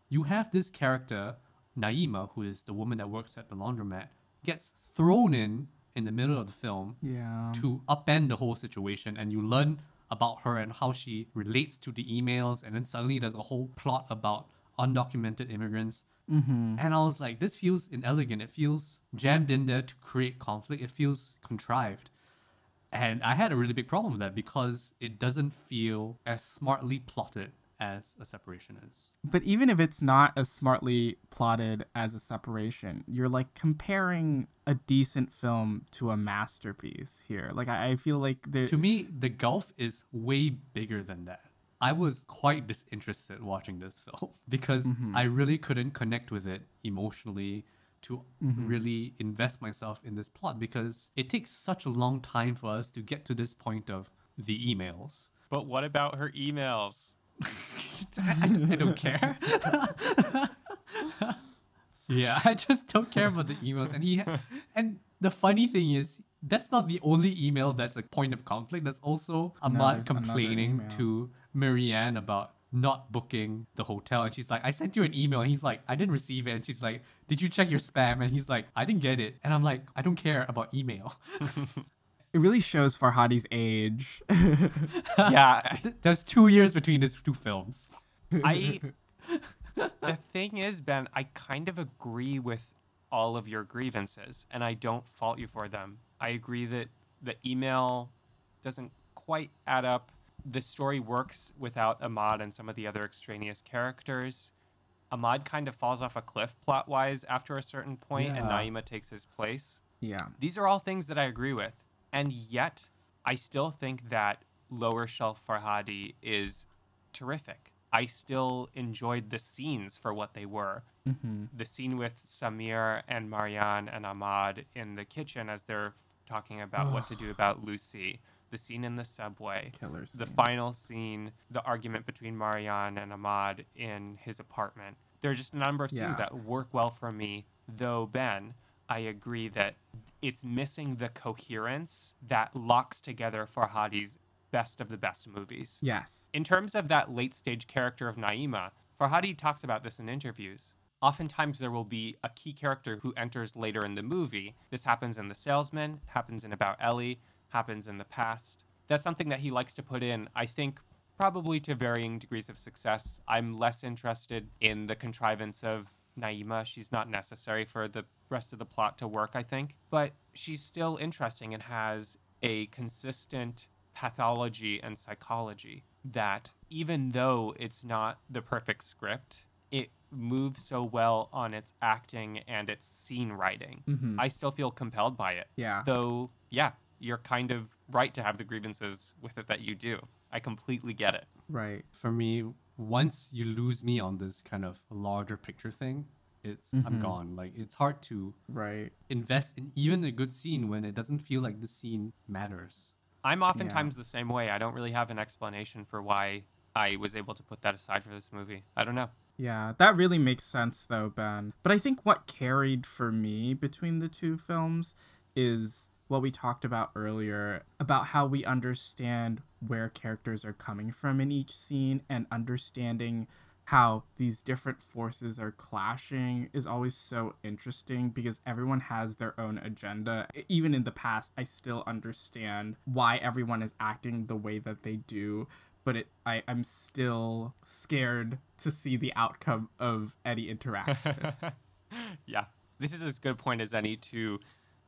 you have this character, Naima, who is the woman that works at the laundromat, gets thrown in in the middle of the film Yeah. to upend the whole situation and you learn about her and how she relates to the emails and then suddenly there's a whole plot about undocumented immigrants Mm-hmm. and i was like this feels inelegant. It feels jammed in there to create conflict. It feels contrived. And i had a really big problem with that because it doesn't feel as smartly plotted as a separation is. But even if it's not as smartly plotted as a separation, you're like comparing a decent film to a masterpiece here. Like I, I feel like the to me the gulf is way bigger than that i was quite disinterested watching this film because mm-hmm. i really couldn't connect with it emotionally to mm-hmm. really invest myself in this plot because it takes such a long time for us to get to this point of the emails But what about her emails? I, I don't care. yeah, I just don't care about the emails. And he, and the funny thing is, that's not the only email that's a point of conflict. There's also Ahmad there's another complaining email. to Marianne about not booking the hotel. And she's like, I sent you an email. And he's like, I didn't receive it. And she's like, Did you check your spam? And he's like, I didn't get it. And I'm like, I don't care about email. it really shows Farhadi's age. yeah, There's two years between these two films. I. the thing is, Ben, I kind of agree with all of your grievances, and I don't fault you for them. I agree that the email doesn't quite add up. The story works without Ahmad and some of the other extraneous characters. Ahmad kind of falls off a cliff plot wise after a certain point, and Yeah. Naima takes his place. yeah. These are all things that I agree with. And yet, I still think that Lower Shelf Farhadi is terrific. I still enjoyed the scenes for what they were. Mm-hmm. The scene with Samir and Marianne and Ahmad in the kitchen as they're talking about what to do about Lucy. The scene in the subway. The final scene, the argument between Marianne and Ahmad in his apartment. There are just a number of scenes Yeah. that work well for me, though, Ben, I agree that it's missing the coherence that locks together Farhadi's best of the best movies. Yes. In terms of that late stage character of Naima, Farhadi talks about this in interviews. Oftentimes, there will be a key character who enters later in the movie. This happens in The Salesman, happens in About Elly, happens in the past. That's something that he likes to put in, I think, probably to varying degrees of success. I'm less interested in the contrivance of Naima. She's not necessary for the rest of the plot to work, I think. But she's still interesting and has a consistent pathology and psychology that even though it's not the perfect script, it moves so well on its acting and its scene writing. Mhm. I still feel compelled by it. Yeah. Though, yeah, you're kind of right to have the grievances with it that you do. I completely get it. Right. for me, once you lose me on this kind of larger picture thing, it's I'm Mhm. gone. Like it's hard to Right. invest in even a good scene when it doesn't feel like the scene matters. I'm oftentimes the same way. I don't really have an explanation for why I was able to put that aside for this movie. I don't know. Yeah, that really makes sense though, Ben. But I think what carried for me between the two films is what we talked about earlier about how we understand where characters are coming from in each scene and understanding how these different forces are clashing is always so interesting because everyone has their own agenda. Even in the past, I still understand why everyone is acting the way that they do, but it I, I'm still scared to see the outcome of any interaction. yeah. This is as good a point as any to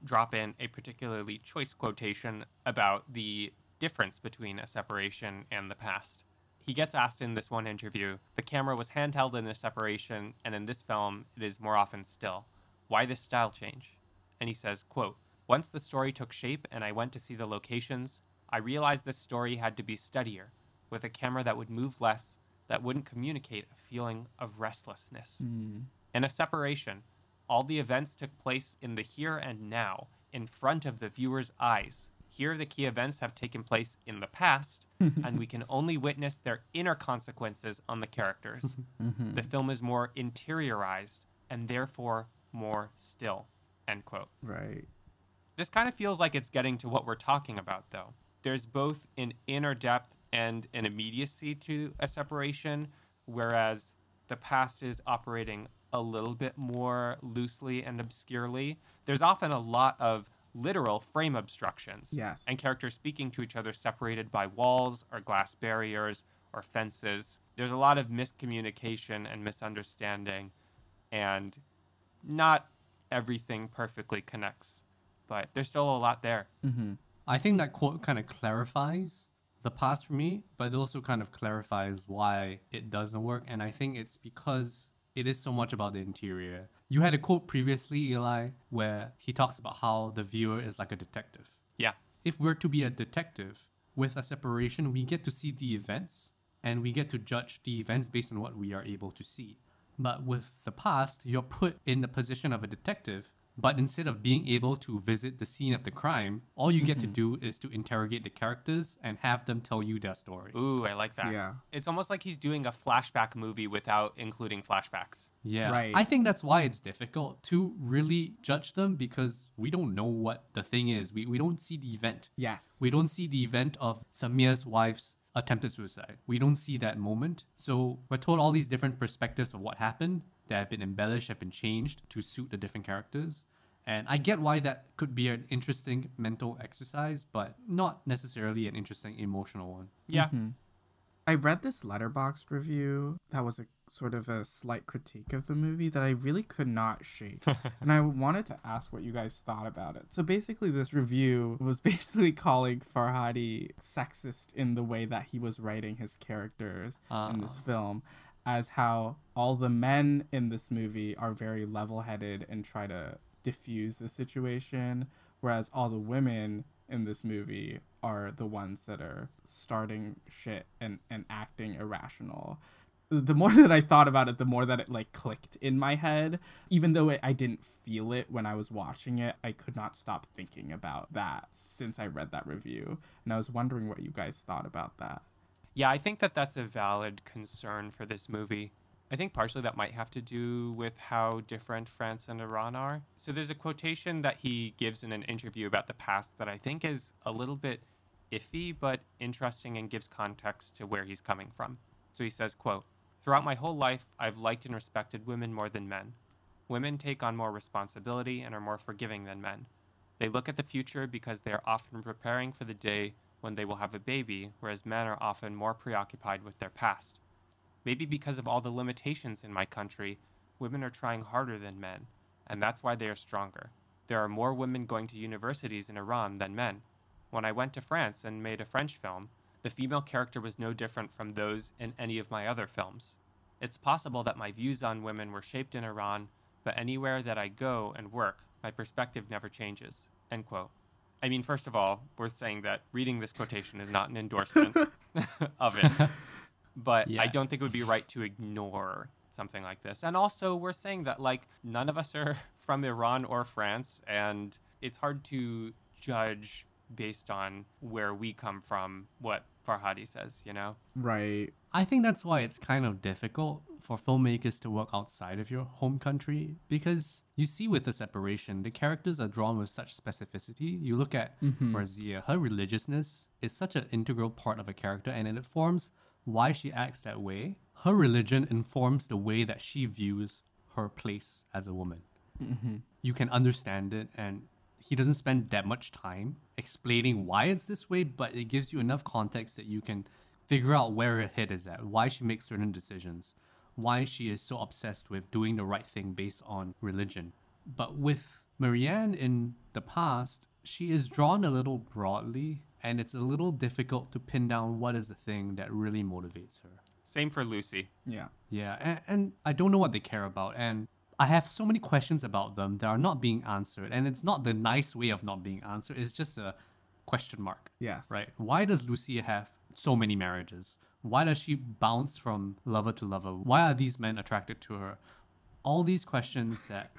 drop in a particularly choice quotation about the difference between a separation and the past. He gets asked in this one interview the camera was handheld in the separation, and in this film, it is more often still. Why this style change? And he says, quote, Once the story took shape and I went to see the locations, I realized this story had to be steadier, with a camera that would move less, that wouldn't communicate a feeling of restlessness. Mm. In a separation, all the events took place in the here and now, in front of the viewer's eyes. Here, the key events have taken place in the past, and we can only witness their inner consequences on the characters. Mm-hmm. The film is more interiorized and therefore more still. End quote. right. This kind of feels like it's getting to what we're talking about, though. There's both an inner depth and an immediacy to a separation, whereas the past is operating a little bit more loosely and obscurely. There's often a lot of literal frame obstructions. Yes. And characters speaking to each other separated by walls or glass barriers or fences. There's a lot of miscommunication and misunderstanding, and not everything perfectly connects, but there's still a lot there. Mm-hmm. I think that quote kind of clarifies the past for me, but it also kind of clarifies why it doesn't work. And I think it's because it is so much about the interior. You had a quote previously, Eli, where he talks about how the viewer is like a detective. Yeah. If we're to be a detective with a separation, we get to see the events and we get to judge the events based on what we are able to see. But with the past, you're put in the position of a detective, but instead of being able to visit the scene of the crime, all you get to mm-hmm. do is to interrogate the characters and have them tell you their story. Ooh, I like that. Yeah. It's almost like he's doing a flashback movie without including flashbacks. Yeah. Right. I think that's why it's difficult to really judge them because we don't know what the thing is. We, we don't see the event. Yes. We don't see the event of Samir's wife's attempted suicide. We don't see that moment. So we're told all these different perspectives of what happened that have been embellished, have been changed to suit the different characters. And I get why that could be an interesting mental exercise, but not necessarily an interesting emotional one. Yeah. I read this letterboxd review that was a sort of a slight critique of the movie that I really could not shake. and I wanted to ask what you guys thought about it. So basically this review was basically calling Farhadi sexist in the way that he was writing his characters in this Ah. film as how all the men in this movie are very level-headed and try to diffuse the situation whereas all the women in this movie are the ones that are starting shit and, and acting irrational. The more that I thought about it, the more that it like clicked in my head. Even though it, I didn't feel it when I was watching it, I could not stop thinking about that since I read that review. And I was wondering what you guys thought about that. Yeah, I think that that's a valid concern for this movie. I think partially that might have to do with how different France and Iran are. So there's a quotation that he gives in an interview about the past that I think is a little bit iffy but interesting and gives context to where he's coming from. So he says, quote, "Throughout my whole life, I've liked and respected women more than men. Women take on more responsibility and are more forgiving than men. They look at the future because they are often preparing for the day when they will have a baby, whereas men are often more preoccupied with their past. Maybe because of all the limitations in my country, women are trying harder than men, and that's why they are stronger. There are more women going to universities in Iran than men. When I went to France and made a French film, the female character was no different from those in any of my other films. It's possible that my views on women were shaped in Iran, but anywhere that I go and work, my perspective never changes. End quote. I mean, first of all, worth saying that reading this quotation is not an endorsement of it. But I don't think it would be right to ignore something like this. And also, we're saying that, like, none of us are from Iran or France, and it's hard to judge based on where we come from what Farhadi says, you know? Right. I think that's why it's kind of difficult for filmmakers to work outside of your home country because you see with the separation, the characters are drawn with such specificity. You look at mm-hmm. Marzia, her religiousness is such an integral part of a character and it informs why she acts that way. Her religion informs the way that she views her place as a woman. Mm-hmm. You can understand it and he doesn't spend that much time explaining why it's this way, but it gives you enough context that you can figure out where her head is at, why she makes certain decisions, why she is so obsessed with doing the right thing based on religion. But with Marianne in the past, she is drawn a little broadly, and it's a little difficult to pin down what is the thing that really motivates her. Same for Lucy. Yeah. Yeah, and, and I don't know what they care about, and I have so many questions about them that are not being answered, and it's not the nice way of not being answered. It's just a question mark, Yes. right? Why does Lucy have so many marriages? Why does she bounce from lover to lover? Why are these men attracted to her? All these questions that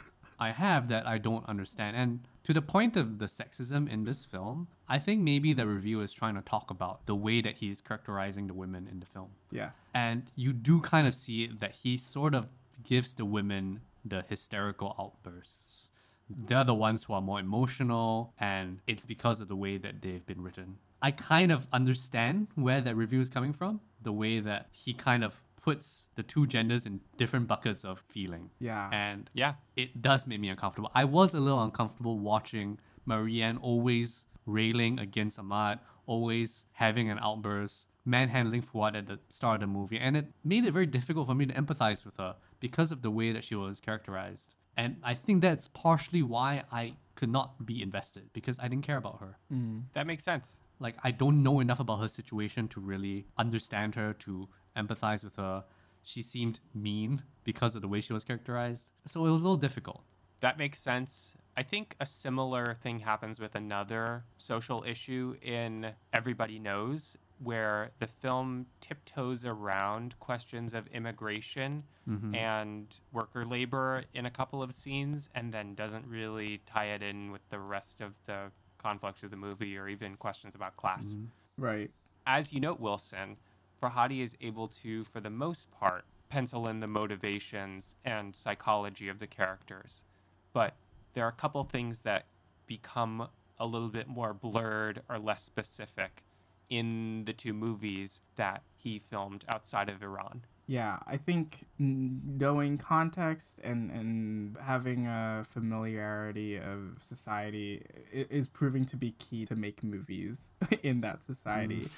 I have that I don't understand, and to the point of the sexism in this film, I think maybe the review is trying to talk about the way that he's characterizing the women in the film. Yes. And you do kind of see that he sort of gives the women the hysterical outbursts. They're the ones who are more emotional, and it's because of the way that they've been written. I kind of understand where that review is coming from, the way that he kind of puts the two genders in different buckets of feeling. Yeah. And Yeah. it does make me uncomfortable. I was a little uncomfortable watching Marianne always railing against Ahmad, always having an outburst, manhandling Fuad at the start of the movie, and it made it very difficult for me to empathize with her because of the way that she was characterized. And I think that's partially why I could not be invested because I didn't care about her. Mm. That makes sense. Like I don't know enough about her situation to really understand her, to empathize with her. She seemed mean because of the way she was characterized. So it was a little difficult. That makes sense. I think a similar thing happens with another social issue in Everybody Knows, where the film tiptoes around questions of immigration mm-hmm. and worker labor in a couple of scenes and then doesn't really tie it in with the rest of the conflicts of the movie or even questions about class. Mm-hmm. Right. As you note, Wilson, Farhadi is able to, for the most part, pencil in the motivations and psychology of the characters. But there are a couple things that become a little bit more blurred or less specific in the two movies that he filmed outside of Iran. Yeah, I think knowing context and, and having a familiarity of society is proving to be key to make movies in that society. Mm.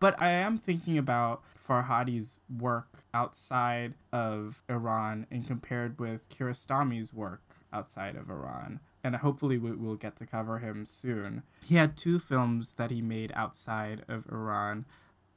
But I am thinking about Farhadi's work outside of Iran and compared with Kiarostami's work outside of Iran. And hopefully we- we'll get to cover him soon. He had two films that he made outside of Iran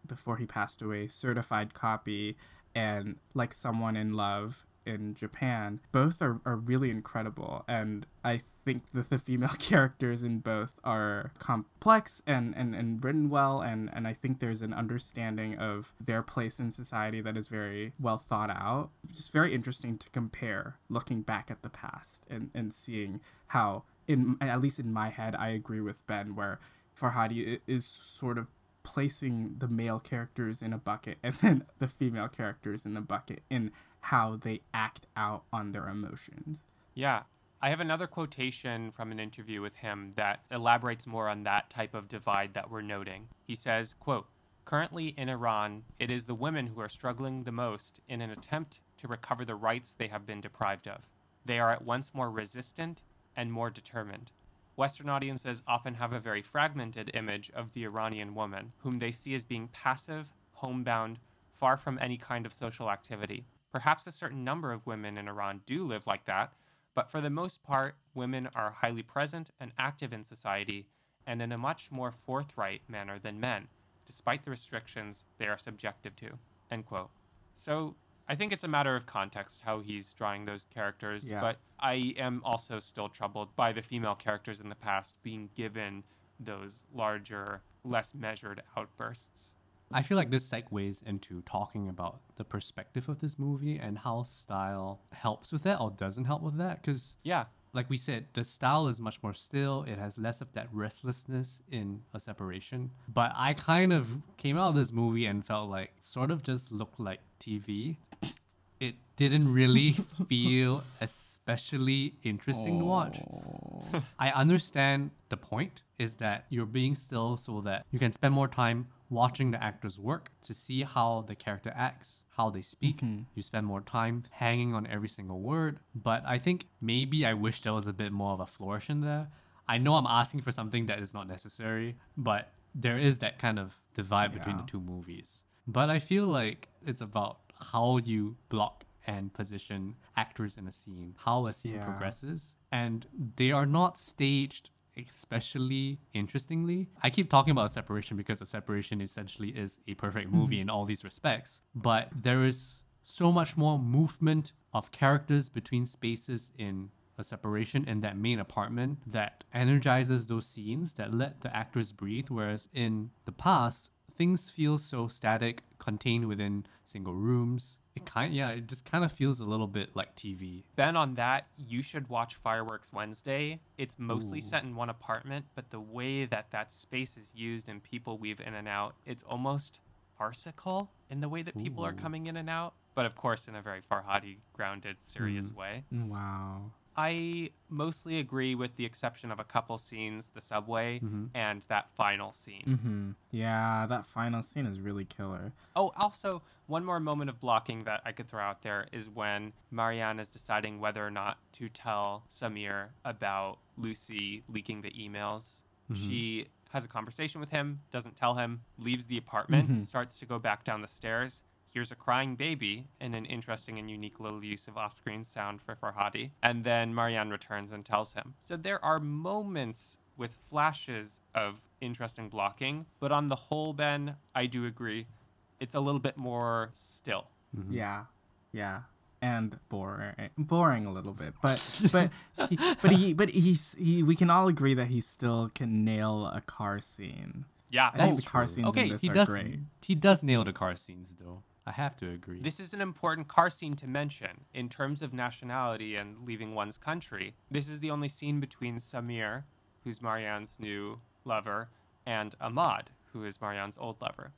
before he passed away Certified Copy and Like Someone in Love in Japan. Both are, are really incredible. And I think that the female characters in both are complex and, and, and written well. And, and I think there's an understanding of their place in society that is very well thought out. Just very interesting to compare looking back at the past and, and seeing how, in at least in my head, I agree with Ben, where Farhadi is sort of placing the male characters in a bucket and then the female characters in the bucket in how they act out on their emotions. Yeah. I have another quotation from an interview with him that elaborates more on that type of divide that we're noting. He says, quote, Currently in Iran, it is the women who are struggling the most in an attempt to recover the rights they have been deprived of. They are at once more resistant and more determined. Western audiences often have a very fragmented image of the Iranian woman, whom they see as being passive, homebound, far from any kind of social activity. Perhaps a certain number of women in Iran do live like that, but for the most part, women are highly present and active in society and in a much more forthright manner than men, despite the restrictions they are subjected to. End quote. So I think it's a matter of context how he's drawing those characters, Yeah. but I am also still troubled by the female characters in the past being given those larger, less measured outbursts. I feel like this segues into talking about the perspective of this movie and how style helps with that or doesn't help with that. Because, Yeah, like we said, the style is much more still. It has less of that restlessness in a separation. But I kind of came out of this movie and felt like sort of just looked like TV. it didn't really feel especially interesting to watch. I understand the point is that you're being still so that you can spend more time watching the actors work to see how the character acts, how they speak. Mm-hmm. You spend more time hanging on every single word. But I think maybe I wish there was a bit more of a flourish in there. I know I'm asking for something that is not necessary, but there is that kind of divide between the two movies. But I feel like it's about how you block and position actors in a scene, how a scene Yeah. progresses. And they are not staged especially interestingly. I keep talking about a separation because a separation essentially is a perfect movie mm-hmm. in all these respects. But there is so much more movement of characters between spaces in a separation in that main apartment that energizes those scenes that let the actors breathe whereas in the past things feel so static contained within single rooms it kind yeah it just kind of feels a little bit like tv Ben, on that, you should watch Fireworks Wednesday. It's mostly Ooh. set in one apartment, but the way that that space is used and people weave in and out, it's almost farcical in the way that people are coming in and out. But of course, in a very Farhadi grounded, serious Mm. way. Wow. I mostly agree with the exception of a couple scenes, the subway Mhm. and that final scene. Mm-hmm. Yeah, that final scene is really killer. Oh, also, one more moment of blocking that I could throw out there is when Marianne is deciding whether or not to tell Samir about Lucy leaking the emails. Mhm. She has a conversation with him, doesn't tell him, leaves the apartment, Mhm. starts to go back down the stairs. Here's a crying baby in an interesting and unique little use of off screen sound for Farhadi. And then Marianne returns and tells him. So there are moments with flashes of interesting blocking, but on the whole, Ben, I do agree. It's a little bit more still. Mhm. Yeah, yeah, and boring, boring a little bit, but but he, but he but he's he. We can all agree that he still can nail a car scene. Yeah, I think that's the car true. scenes Okay, in this he are does great. he does nail the car scenes though i have to agree This is an important car scene to mention in terms of nationality and leaving one's country. This is the only scene between Samir, who's Marianne's new lover, and Ahmad, who is Marianne's old lover.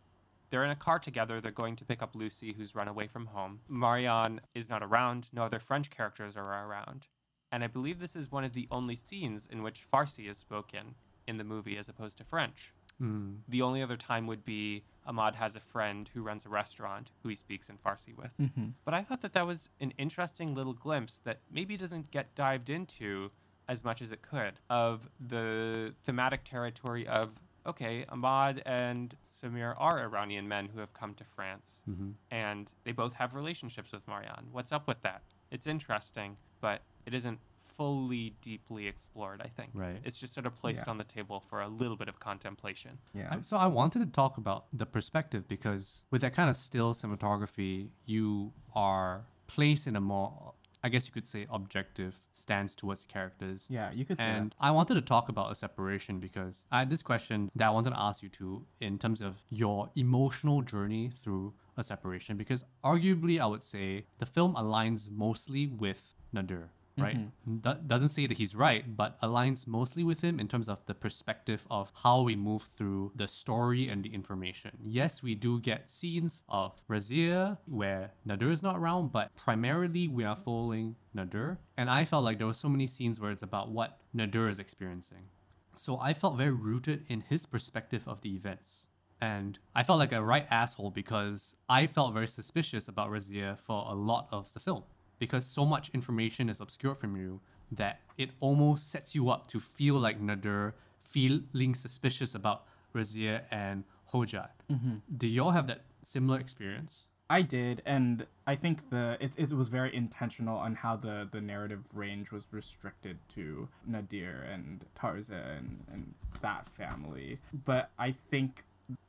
They're in a car together. They're going to pick up Lucy, who's run away from home. Marianne is not around. No other French characters are around. And I believe this is one of the only scenes in which Farsi is spoken in the movie as opposed to French. Mm. The only other time would be Ahmad has a friend who runs a restaurant who he speaks in Farsi with. Mm-hmm. But I thought that that was an interesting little glimpse that maybe doesn't get dived into as much as it could of the thematic territory of okay, Ahmad and Samir are Iranian men who have come to France hmm and they both have relationships with Marianne. What's up with that? It's interesting, but it isn't fully deeply explored, I think. Right. It's just sort of placed Yeah. on the table for a little bit of contemplation. Yeah. So I wanted to talk about the perspective because with that kind of still cinematography, you are placed in a more, I guess you could say, objective stance towards the characters. yeah, you could say And I wanted to talk about a separation because I had this question that I wanted to ask you to in terms of your emotional journey through a separation. Because arguably, I would say the film aligns mostly with Nader, right? Mm-hmm. Do- doesn't say that he's right, but aligns mostly with him in terms of the perspective of how we move through the story and the information. Yes, we do get scenes of Razia where Nader is not around, but primarily we are following Nader. And I felt like there were so many scenes where it's about what Nader is experiencing. So I felt very rooted in his perspective of the events. And I felt like a right asshole because I felt very suspicious about Razia for a lot of the film. Because so much information is obscured from you that it almost sets you up to feel like Nader, feeling suspicious about Razia and Hojat. Mm-hmm. Do y'all have that similar experience? I did, and I think the it, it was very intentional on how the, the narrative range was restricted to Nader and Tarza and, and that family. But I think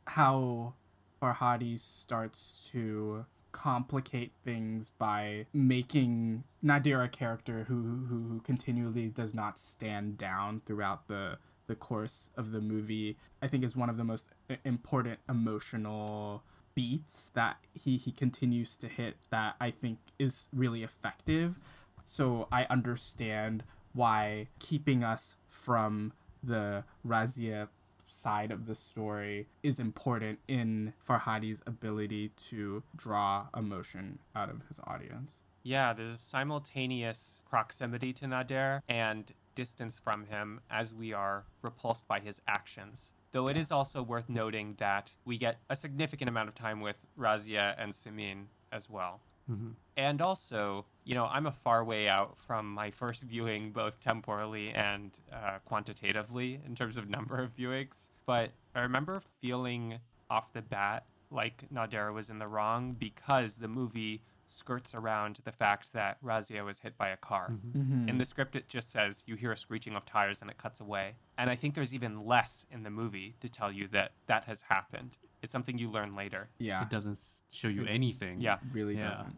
how Farhadi starts to complicate things by making Nader a character who, who who continually does not stand down throughout the the course of the movie, I think is one of the most important emotional beats that he, he continues to hit that I think is really effective. So I understand why keeping us from the Razia side of the story is important in Farhadi's ability to draw emotion out of his audience. Yeah, there's a simultaneous proximity to Nader and distance from him as we are repulsed by his actions. Though it is also worth noting that we get a significant amount of time with Razia and Simin as well. Mm-hmm. And also, you know, I'm a far way out from my first viewing, both temporally and uh, quantitatively in terms of number of viewings. But I remember feeling off the bat like Nadera was in the wrong because the movie skirts around the fact that Razia was hit by a car. Mm-hmm. In the script, it just says you hear a screeching of tires and it cuts away. And I think there's even less in the movie to tell you that that has happened. It's something you learn later. yeah, It doesn't show you anything. Yeah. really Yeah. doesn't.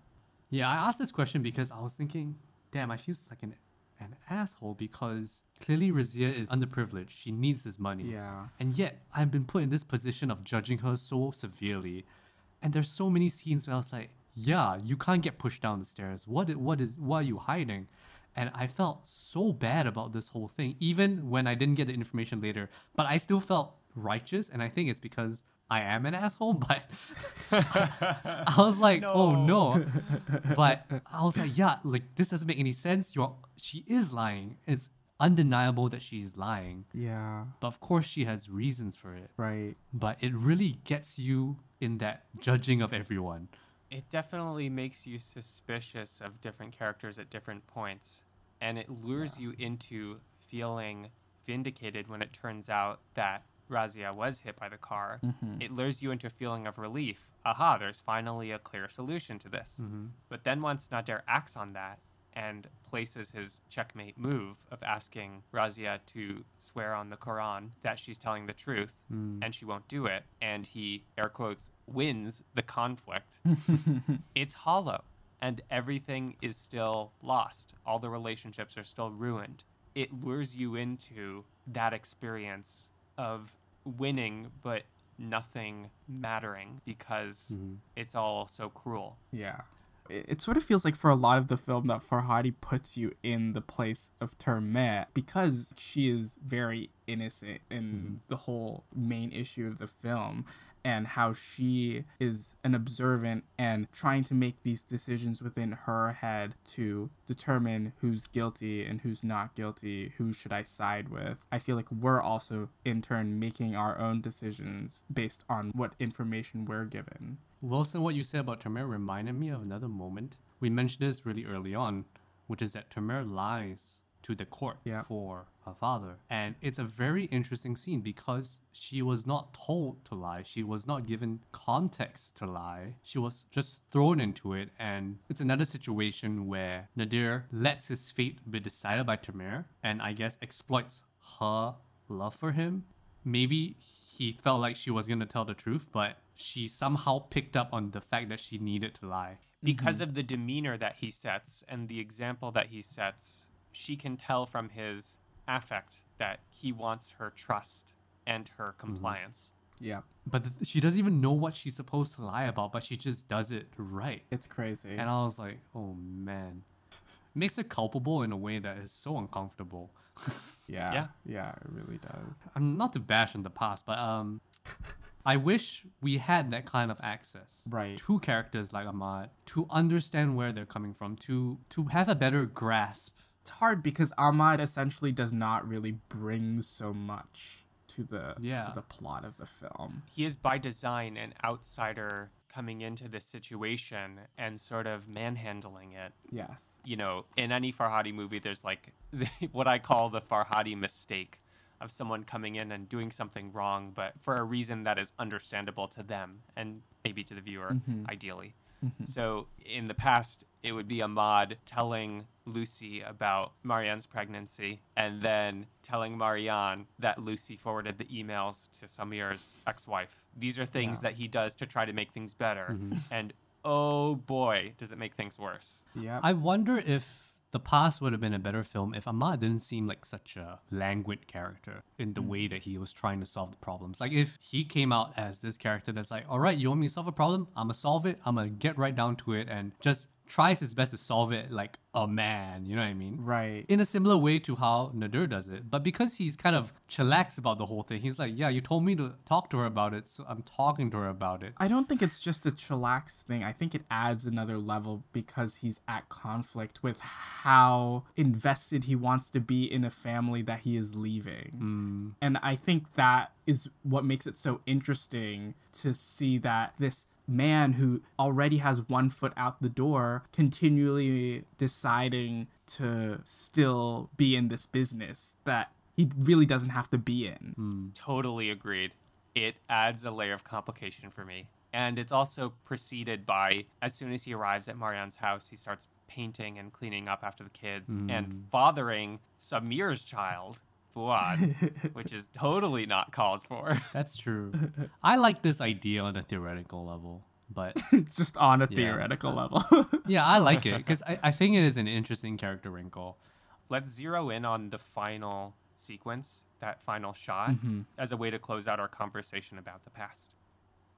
Yeah, I asked this question because I was thinking, damn, I feel like an an asshole because clearly Razia is underprivileged. She needs this money. Yeah. And yet I've been put in this position of judging her so severely. And there's so many scenes where I was like, yeah, you can't get pushed down the stairs. What what is what are you hiding? And I felt so bad about this whole thing, even when I didn't get the information later. But I still felt righteous, and I think it's because I am an asshole, but I was like, oh no. But I was like, yeah, like this doesn't make any sense. You're she is lying. It's undeniable that she's lying. Yeah. But of course she has reasons for it. Right. But it really gets you in that judging of everyone. It definitely makes you suspicious of different characters at different points, and it lures you into feeling vindicated when it turns out that Razia was hit by the car. Mm-hmm. It lures you into a feeling of relief. Aha, there's finally a clear solution to this. But then once Nader acts on that and places his checkmate move of asking Razia to swear on the Quran that she's telling the truth and she won't do it, and he, air quotes, wins the conflict, it's hollow and everything is still lost. All the relationships are still ruined. It lures you into that experience of winning, but nothing mattering because mm-hmm. it's all so cruel. Yeah. It, it sort of feels like for a lot of the film that Farhadi puts you in the place of Termeh because she is very innocent in mm-hmm. the whole main issue of the film and how she is an observant and trying to make these decisions within her head to determine who's guilty and who's not guilty, who should I side with. I feel like we're also in turn making our own decisions based on what information we're given. Wilson, what you said about Termeh reminded me of another moment. We mentioned this really early on, which is that Termeh lies to the court Yeah. for her father. And it's a very interesting scene because she was not told to lie. She was not given context to lie. She was just thrown into it. And it's another situation where Nader lets his fate be decided by Termeh and I guess exploits her love for him. Maybe he felt like she was going to tell the truth, but she somehow picked up on the fact that she needed to lie. Because mm-hmm. of the demeanor that he sets and the example that he sets, she can tell from his affect that he wants her trust and her compliance. Yeah. But th- she doesn't even know what she's supposed to lie about, but she just does it right. It's crazy. And I was like, oh man. Makes her culpable in a way that is so uncomfortable. yeah. Yeah. Yeah, it really does. I'm not to bash on the past, but um I wish we had that kind of access. Right. To characters like Ahmad, to understand where they're coming from, to to have a better grasp. It's hard because Ahmad essentially does not really bring so much to the Yeah. to the plot of the film. He is by design an outsider coming into this situation and sort of manhandling it. Yes. You know, in any Farhadi movie, there's like what I call the Farhadi mistake of someone coming in and doing something wrong, but for a reason that is understandable to them and maybe to the viewer, mm-hmm. ideally. Mm-hmm. So in the past, it would be Ahmad telling Lucy about Marianne's pregnancy and then telling Marianne that Lucy forwarded the emails to Samir's ex wife. These are things Yeah. that he does to try to make things better. Mm-hmm. And oh boy, does it make things worse. Yeah. I wonder if the past would have been a better film if Ahmad didn't seem like such a languid character in the way mm. that he was trying to solve the problems. Like if he came out as this character that's like, all right, you want me to solve a problem? I'm gonna solve it. I'm gonna get right down to it and just tries his best to solve it like a man. You know what I mean? Right. in a similar way to how Nader does it. But because he's kind of chillax about the whole thing, he's like, yeah, you told me to talk to her about it, so I'm talking to her about it. I don't think it's just a chillax thing. I think it adds another level because he's at conflict with how invested he wants to be in a family that he is leaving. Mm. And I think that is what makes it so interesting to see that this man who already has one foot out the door continually deciding to still be in this business that he really doesn't have to be in. Hmm. Totally agreed. It adds a layer of complication for me. And it's also preceded by as soon as he arrives at Marianne's house, he starts painting and cleaning up after the kids and hmm. fathering Samir's child, Fuad, which is totally not called for. That's true. I like this idea on a theoretical level, but just on a Yeah. theoretical level. yeah, I like it because I, I think it is an interesting character wrinkle. Let's zero in on the final sequence, that final shot, mm-hmm. as a way to close out our conversation about the past.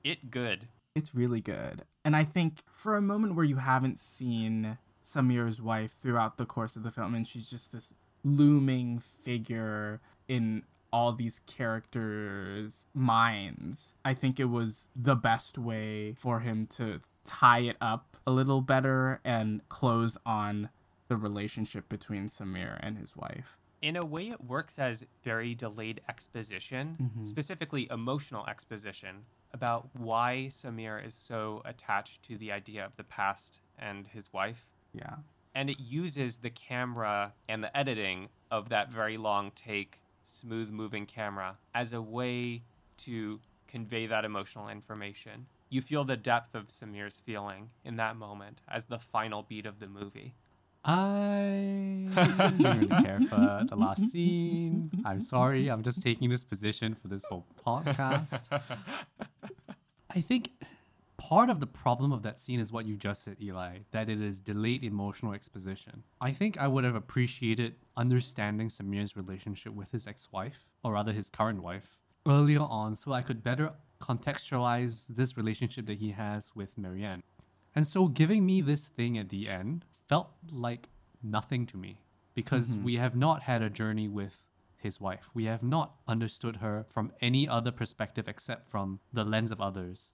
It good. it's really good. And I think for a moment where you haven't seen Samir's wife throughout the course of the film, and she's just this looming figure in all these characters' minds, I think it was the best way for him to tie it up a little better and close on the relationship between Samir and his wife. in a way it works as very delayed exposition mm-hmm. specifically emotional exposition about why samir is so attached to the idea of the past and his wife Yeah. And it uses the camera and the editing of that very long take smooth moving camera as a way to convey that emotional information you feel the depth of samir's feeling in that moment as the final beat of the movie I don't really care for the last scene. I'm sorry. I'm just taking this position for this whole podcast. I think part of the problem of that scene is what you just said, Eli, that it is delayed emotional exposition. I think I would have appreciated understanding Samir's relationship with his ex wife, or rather his current wife, earlier on so I could better contextualize this relationship that he has with Marianne. And so giving me this thing at the end felt like nothing to me because mm-hmm. we have not had a journey with his wife. We have not understood her from any other perspective except from the lens of others.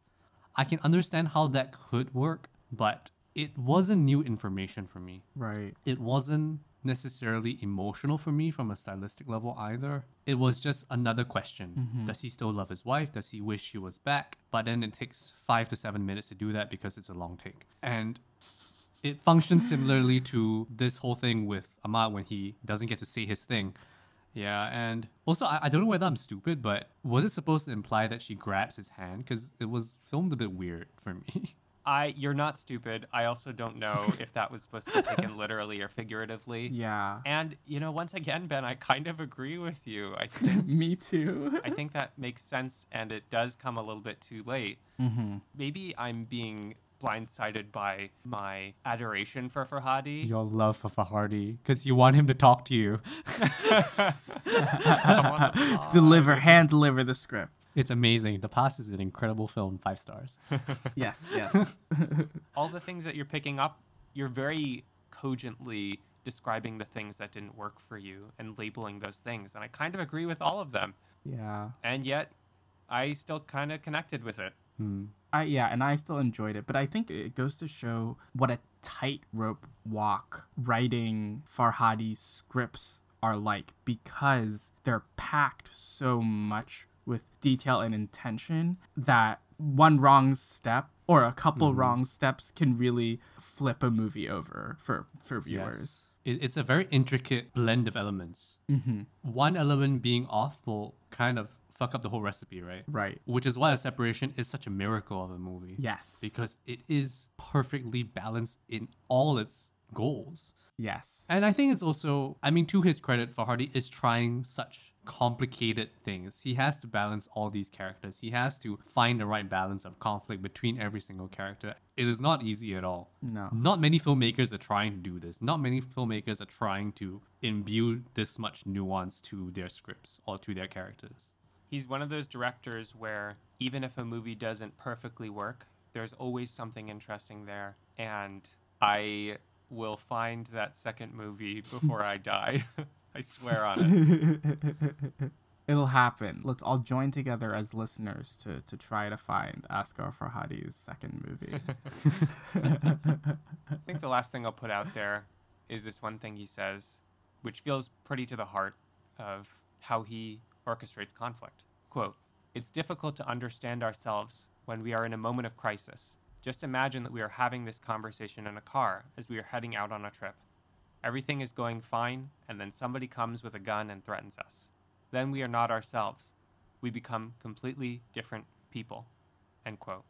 I can understand how that could work, but it wasn't new information for me. Right. It wasn't necessarily emotional for me from a stylistic level either. It was just another question. Mm-hmm. Does he still love his wife? Does he wish she was back? But then it takes five to seven minutes to do that because it's a long take. And it functions similarly to this whole thing with Ahmad when he doesn't get to say his thing. Yeah, and also I, I don't know whether I'm stupid, but was it supposed to imply that she grabs his hand? Because it was filmed a bit weird for me. I you're not stupid. I also don't know if that was supposed to be taken literally or figuratively. Yeah. And you know, once again, Ben, I kind of agree with you. I think Me too. I think that makes sense, and it does come a little bit too late. mm-hmm. Maybe I'm being blindsided by my adoration for Farhadi. Your love for Farhadi, because you want him to talk to you. deliver, hand deliver the script. It's amazing. The Past is an incredible film, five stars. Yes, yes. All the things that you're picking up, you're very cogently describing the things that didn't work for you and labeling those things, and I kind of agree with all of them. yeah. And yet, I still kind of connected with it. Hmm. I yeah, and I still enjoyed it, but I think it goes to show what a tightrope walk writing Farhadi scripts are like because they're packed so much with detail and intention that one wrong step or a couple wrong steps can really flip a movie over for for viewers. It, it's a very intricate blend of elements. Mm-hmm. One element being off will kind of fuck up the whole recipe, right? Right. Which is why the separation is such a miracle of a movie. Yes. Because it is perfectly balanced in all its goals. yes. And I think it's also, I mean, to his credit, Farhadi is trying such complicated things. He has to balance all these characters. He has to find the right balance of conflict between every single character. It is not easy at all. No. Not many filmmakers are trying to do this. Not many filmmakers are trying to imbue this much nuance to their scripts or to their characters. He's one of those directors where even if a movie doesn't perfectly work, there's always something interesting there. And I will find that second movie before I die. I swear on it. It'll happen. Let's all join together as listeners to, to try to find Asghar Farhadi's second movie. I think the last thing I'll put out there is this one thing he says, which feels pretty to the heart of how he orchestrates conflict. Quote, It's difficult to understand ourselves when we are in a moment of crisis. Just imagine that we are having this conversation in a car as we are heading out on a trip. Everything is going fine, and then somebody comes with a gun and threatens us. Then we are not ourselves. We become completely different people. End quote.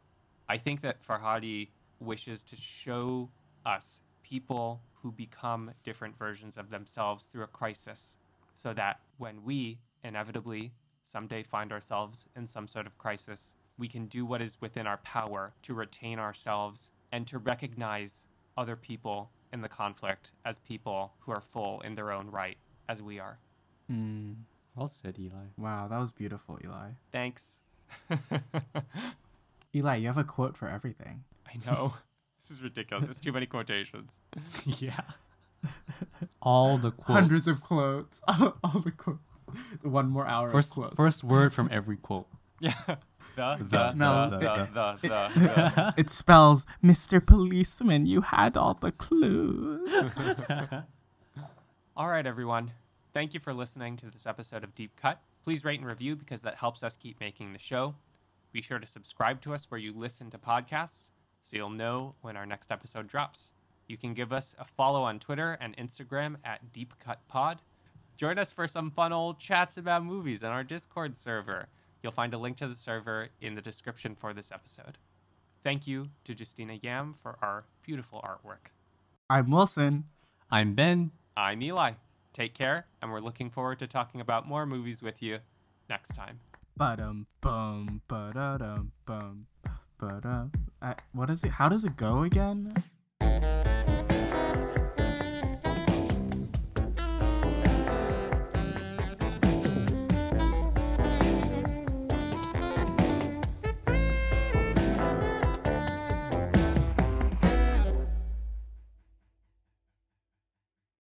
I think that Farhadi wishes to show us people who become different versions of themselves through a crisis so that when we inevitably someday find ourselves in some sort of crisis, we can do what is within our power to retain ourselves and to recognize other people in the conflict as people who are full in their own right, as we are. Hmm. Well said, Eli. Wow, that was beautiful, Eli. Thanks. Eli, you have a quote for everything. I know. This is ridiculous. It's too many quotations. yeah. All the quotes. Hundreds of quotes. all the quotes. One more hour First, of quotes. first word from every quote. Yeah. The, The the, smell- the, it- the, the, the, the. It spells, Mr. Policeman, you had all the clues. All right, everyone. Thank you for listening to this episode of Deep Cut. Please rate and review because that helps us keep making the show. Be sure to subscribe to us where you listen to podcasts so you'll know when our next episode drops. You can give us a follow on Twitter and Instagram at Deep Cut Pod. Join us for some fun old chats about movies on our Discord server. You'll find a link to the server in the description for this episode. Thank you to Justina Yam for our beautiful artwork. I'm Wilson. I'm Ben. I'm Eli. Take care, and we're looking forward to talking about more movies with you next time. Ba-dum bum ba-da-dum bum ba-dum. Uh, what is it? How does it go again?